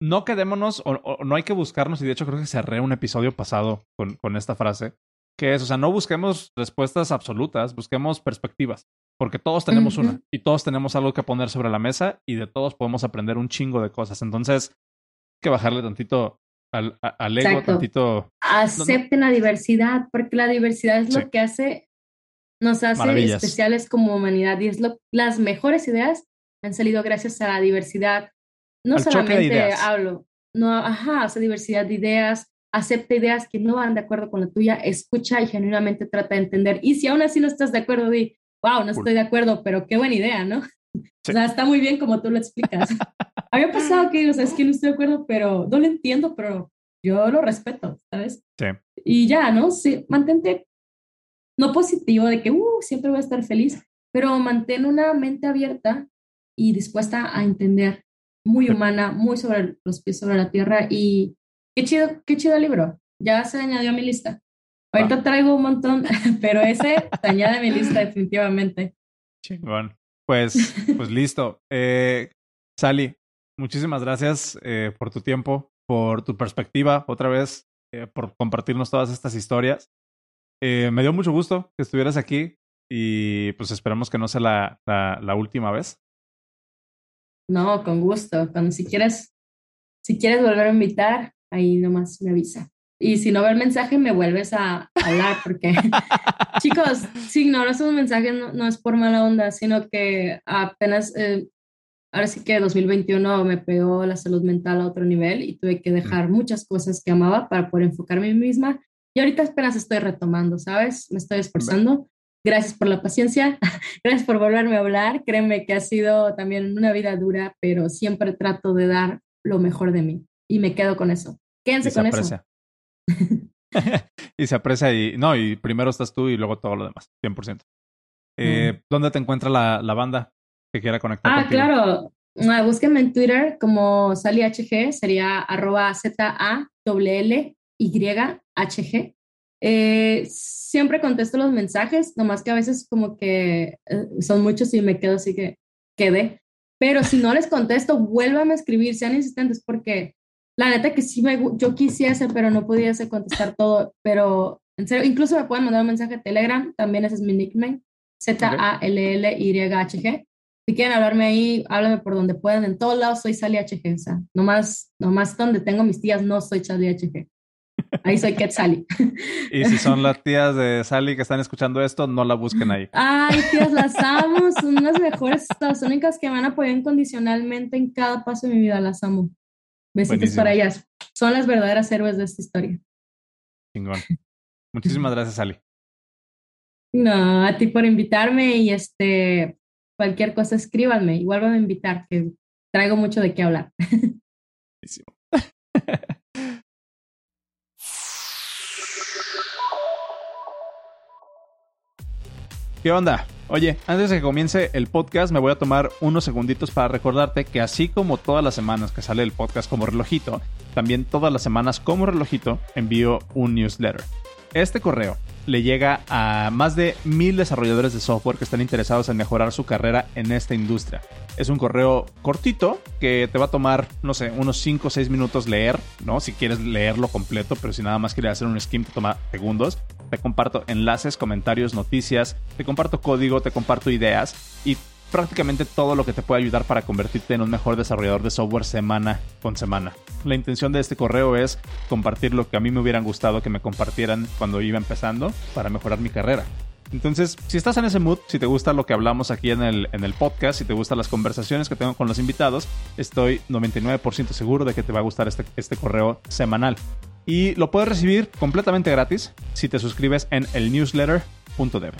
no quedémonos o, no hay que buscarnos, y de hecho creo que cerré un episodio pasado con, con esta frase, que es, o sea, no busquemos respuestas absolutas, busquemos perspectivas, porque todos tenemos una y todos tenemos algo que poner sobre la mesa y de todos podemos aprender un chingo de cosas. Entonces, hay que bajarle tantito al, al ego tantito. Acepten la diversidad, porque la diversidad es lo que hace, nos hace especiales como humanidad y es lo, las mejores ideas han salido gracias a la diversidad. No solamente hablo, no, ajá, o diversidad de ideas, acepta ideas que no van de acuerdo con la tuya, escucha y genuinamente trata de entender. Y si aún así no estás de acuerdo, di, wow, no estoy de acuerdo, pero qué buena idea, ¿no? O sea, está muy bien como tú lo explicas. Había pasado (laughs) que, o sea, es que no estoy de acuerdo, pero no lo entiendo, pero yo lo respeto, ¿sabes? Sí. Y ya, ¿no? Sí, mantente no positivo de que, uh, siempre voy a estar feliz, pero mantén una mente abierta y dispuesta a entender, muy humana, muy sobre los pies sobre la tierra y qué chido, qué chido libro. Ya se añadió a mi lista. Ahorita traigo un montón, (laughs) pero ese se añade a mi lista definitivamente. Chingón. Pues, pues listo. Eh, Sally, muchísimas gracias eh, por tu tiempo, por tu perspectiva, otra vez, eh, por compartirnos todas estas historias. Eh, me dio mucho gusto que estuvieras aquí y pues esperamos que no sea la, la, última vez. No, con gusto. Cuando si quieres, si quieres volver a invitar, ahí nomás me avisa. Y si no ve el mensaje, me vuelves a hablar, porque (laughs) chicos, si ignoras un mensaje no, no, es por mala onda, sino que apenas eh, ahora sí que 2021 me pegó la salud mental a otro nivel y tuve que dejar muchas cosas que amaba para poder enfocarme en mí misma. Y ahorita apenas estoy retomando, ¿sabes? Me estoy esforzando. Gracias por la paciencia, (laughs) gracias por volverme a hablar. Créeme que ha sido también una vida dura, pero siempre trato de dar lo mejor de mí y me quedo con eso. Quédense con eso. (laughs) y se aprecia y no, y primero estás tú y luego todo lo demás, 100%. Eh, ¿Dónde te encuentra la, la banda? que quiera conectar. Ah, claro. Uh, búsquenme en Twitter como SaliHG, sería arroba Z-A-L-L-Y-H-G. Eh, siempre contesto los mensajes, nomás que a veces como que eh, son muchos y me quedo así que quedé. Pero si no les contesto, vuélvame a escribir, sean insistentes, porque la neta que sí me, yo quisiese, pero no pudiese contestar todo. Pero en serio, incluso me pueden mandar un mensaje a Telegram, también ese es mi nickname, Z-A-L-L-Y-H-G. Si quieren hablarme ahí, háblame por donde puedan. En todos lados soy Sally HG. O sea, nomás, nomás donde tengo mis tías no soy Sally HG. Ahí soy Ket Sally. (laughs) y si son las tías de Sally que están escuchando esto, no la busquen ahí. Ay, tías, las amo. Son las mejores, las únicas que me han apoyado incondicionalmente en cada paso de mi vida. Las amo. Besitos para ellas. Son las verdaderas héroes de esta historia. Chingón. Muchísimas gracias, Ali. No, a ti por invitarme y este, cualquier cosa escríbanme, igual van a invitar, que traigo mucho de qué hablar. (laughs) ¿Qué onda? Oye, antes de que comience el podcast, me voy a tomar unos segunditos para recordarte que así como todas las semanas que sale el podcast como relojito, también todas las semanas como relojito envío un newsletter. Este correo le llega a más de mil desarrolladores de software que están interesados en mejorar su carrera en esta industria. Es un correo cortito que te va a tomar, no sé, unos 5 o 6 minutos leer, ¿no? Si quieres leerlo completo, pero si nada más quieres hacer un skim te toma segundos. Te comparto enlaces, comentarios, noticias, te comparto código, te comparto ideas y prácticamente todo lo que te puede ayudar para convertirte en un mejor desarrollador de software semana con semana. La intención de este correo es compartir lo que a mí me hubieran gustado que me compartieran cuando iba empezando para mejorar mi carrera. Entonces, si estás en ese mood, si te gusta lo que hablamos aquí en el, en el podcast, si te gustan las conversaciones que tengo con los invitados, estoy 99% seguro de que te va a gustar este, este correo semanal. Y lo puedes recibir completamente gratis si te suscribes en el newsletter.dev.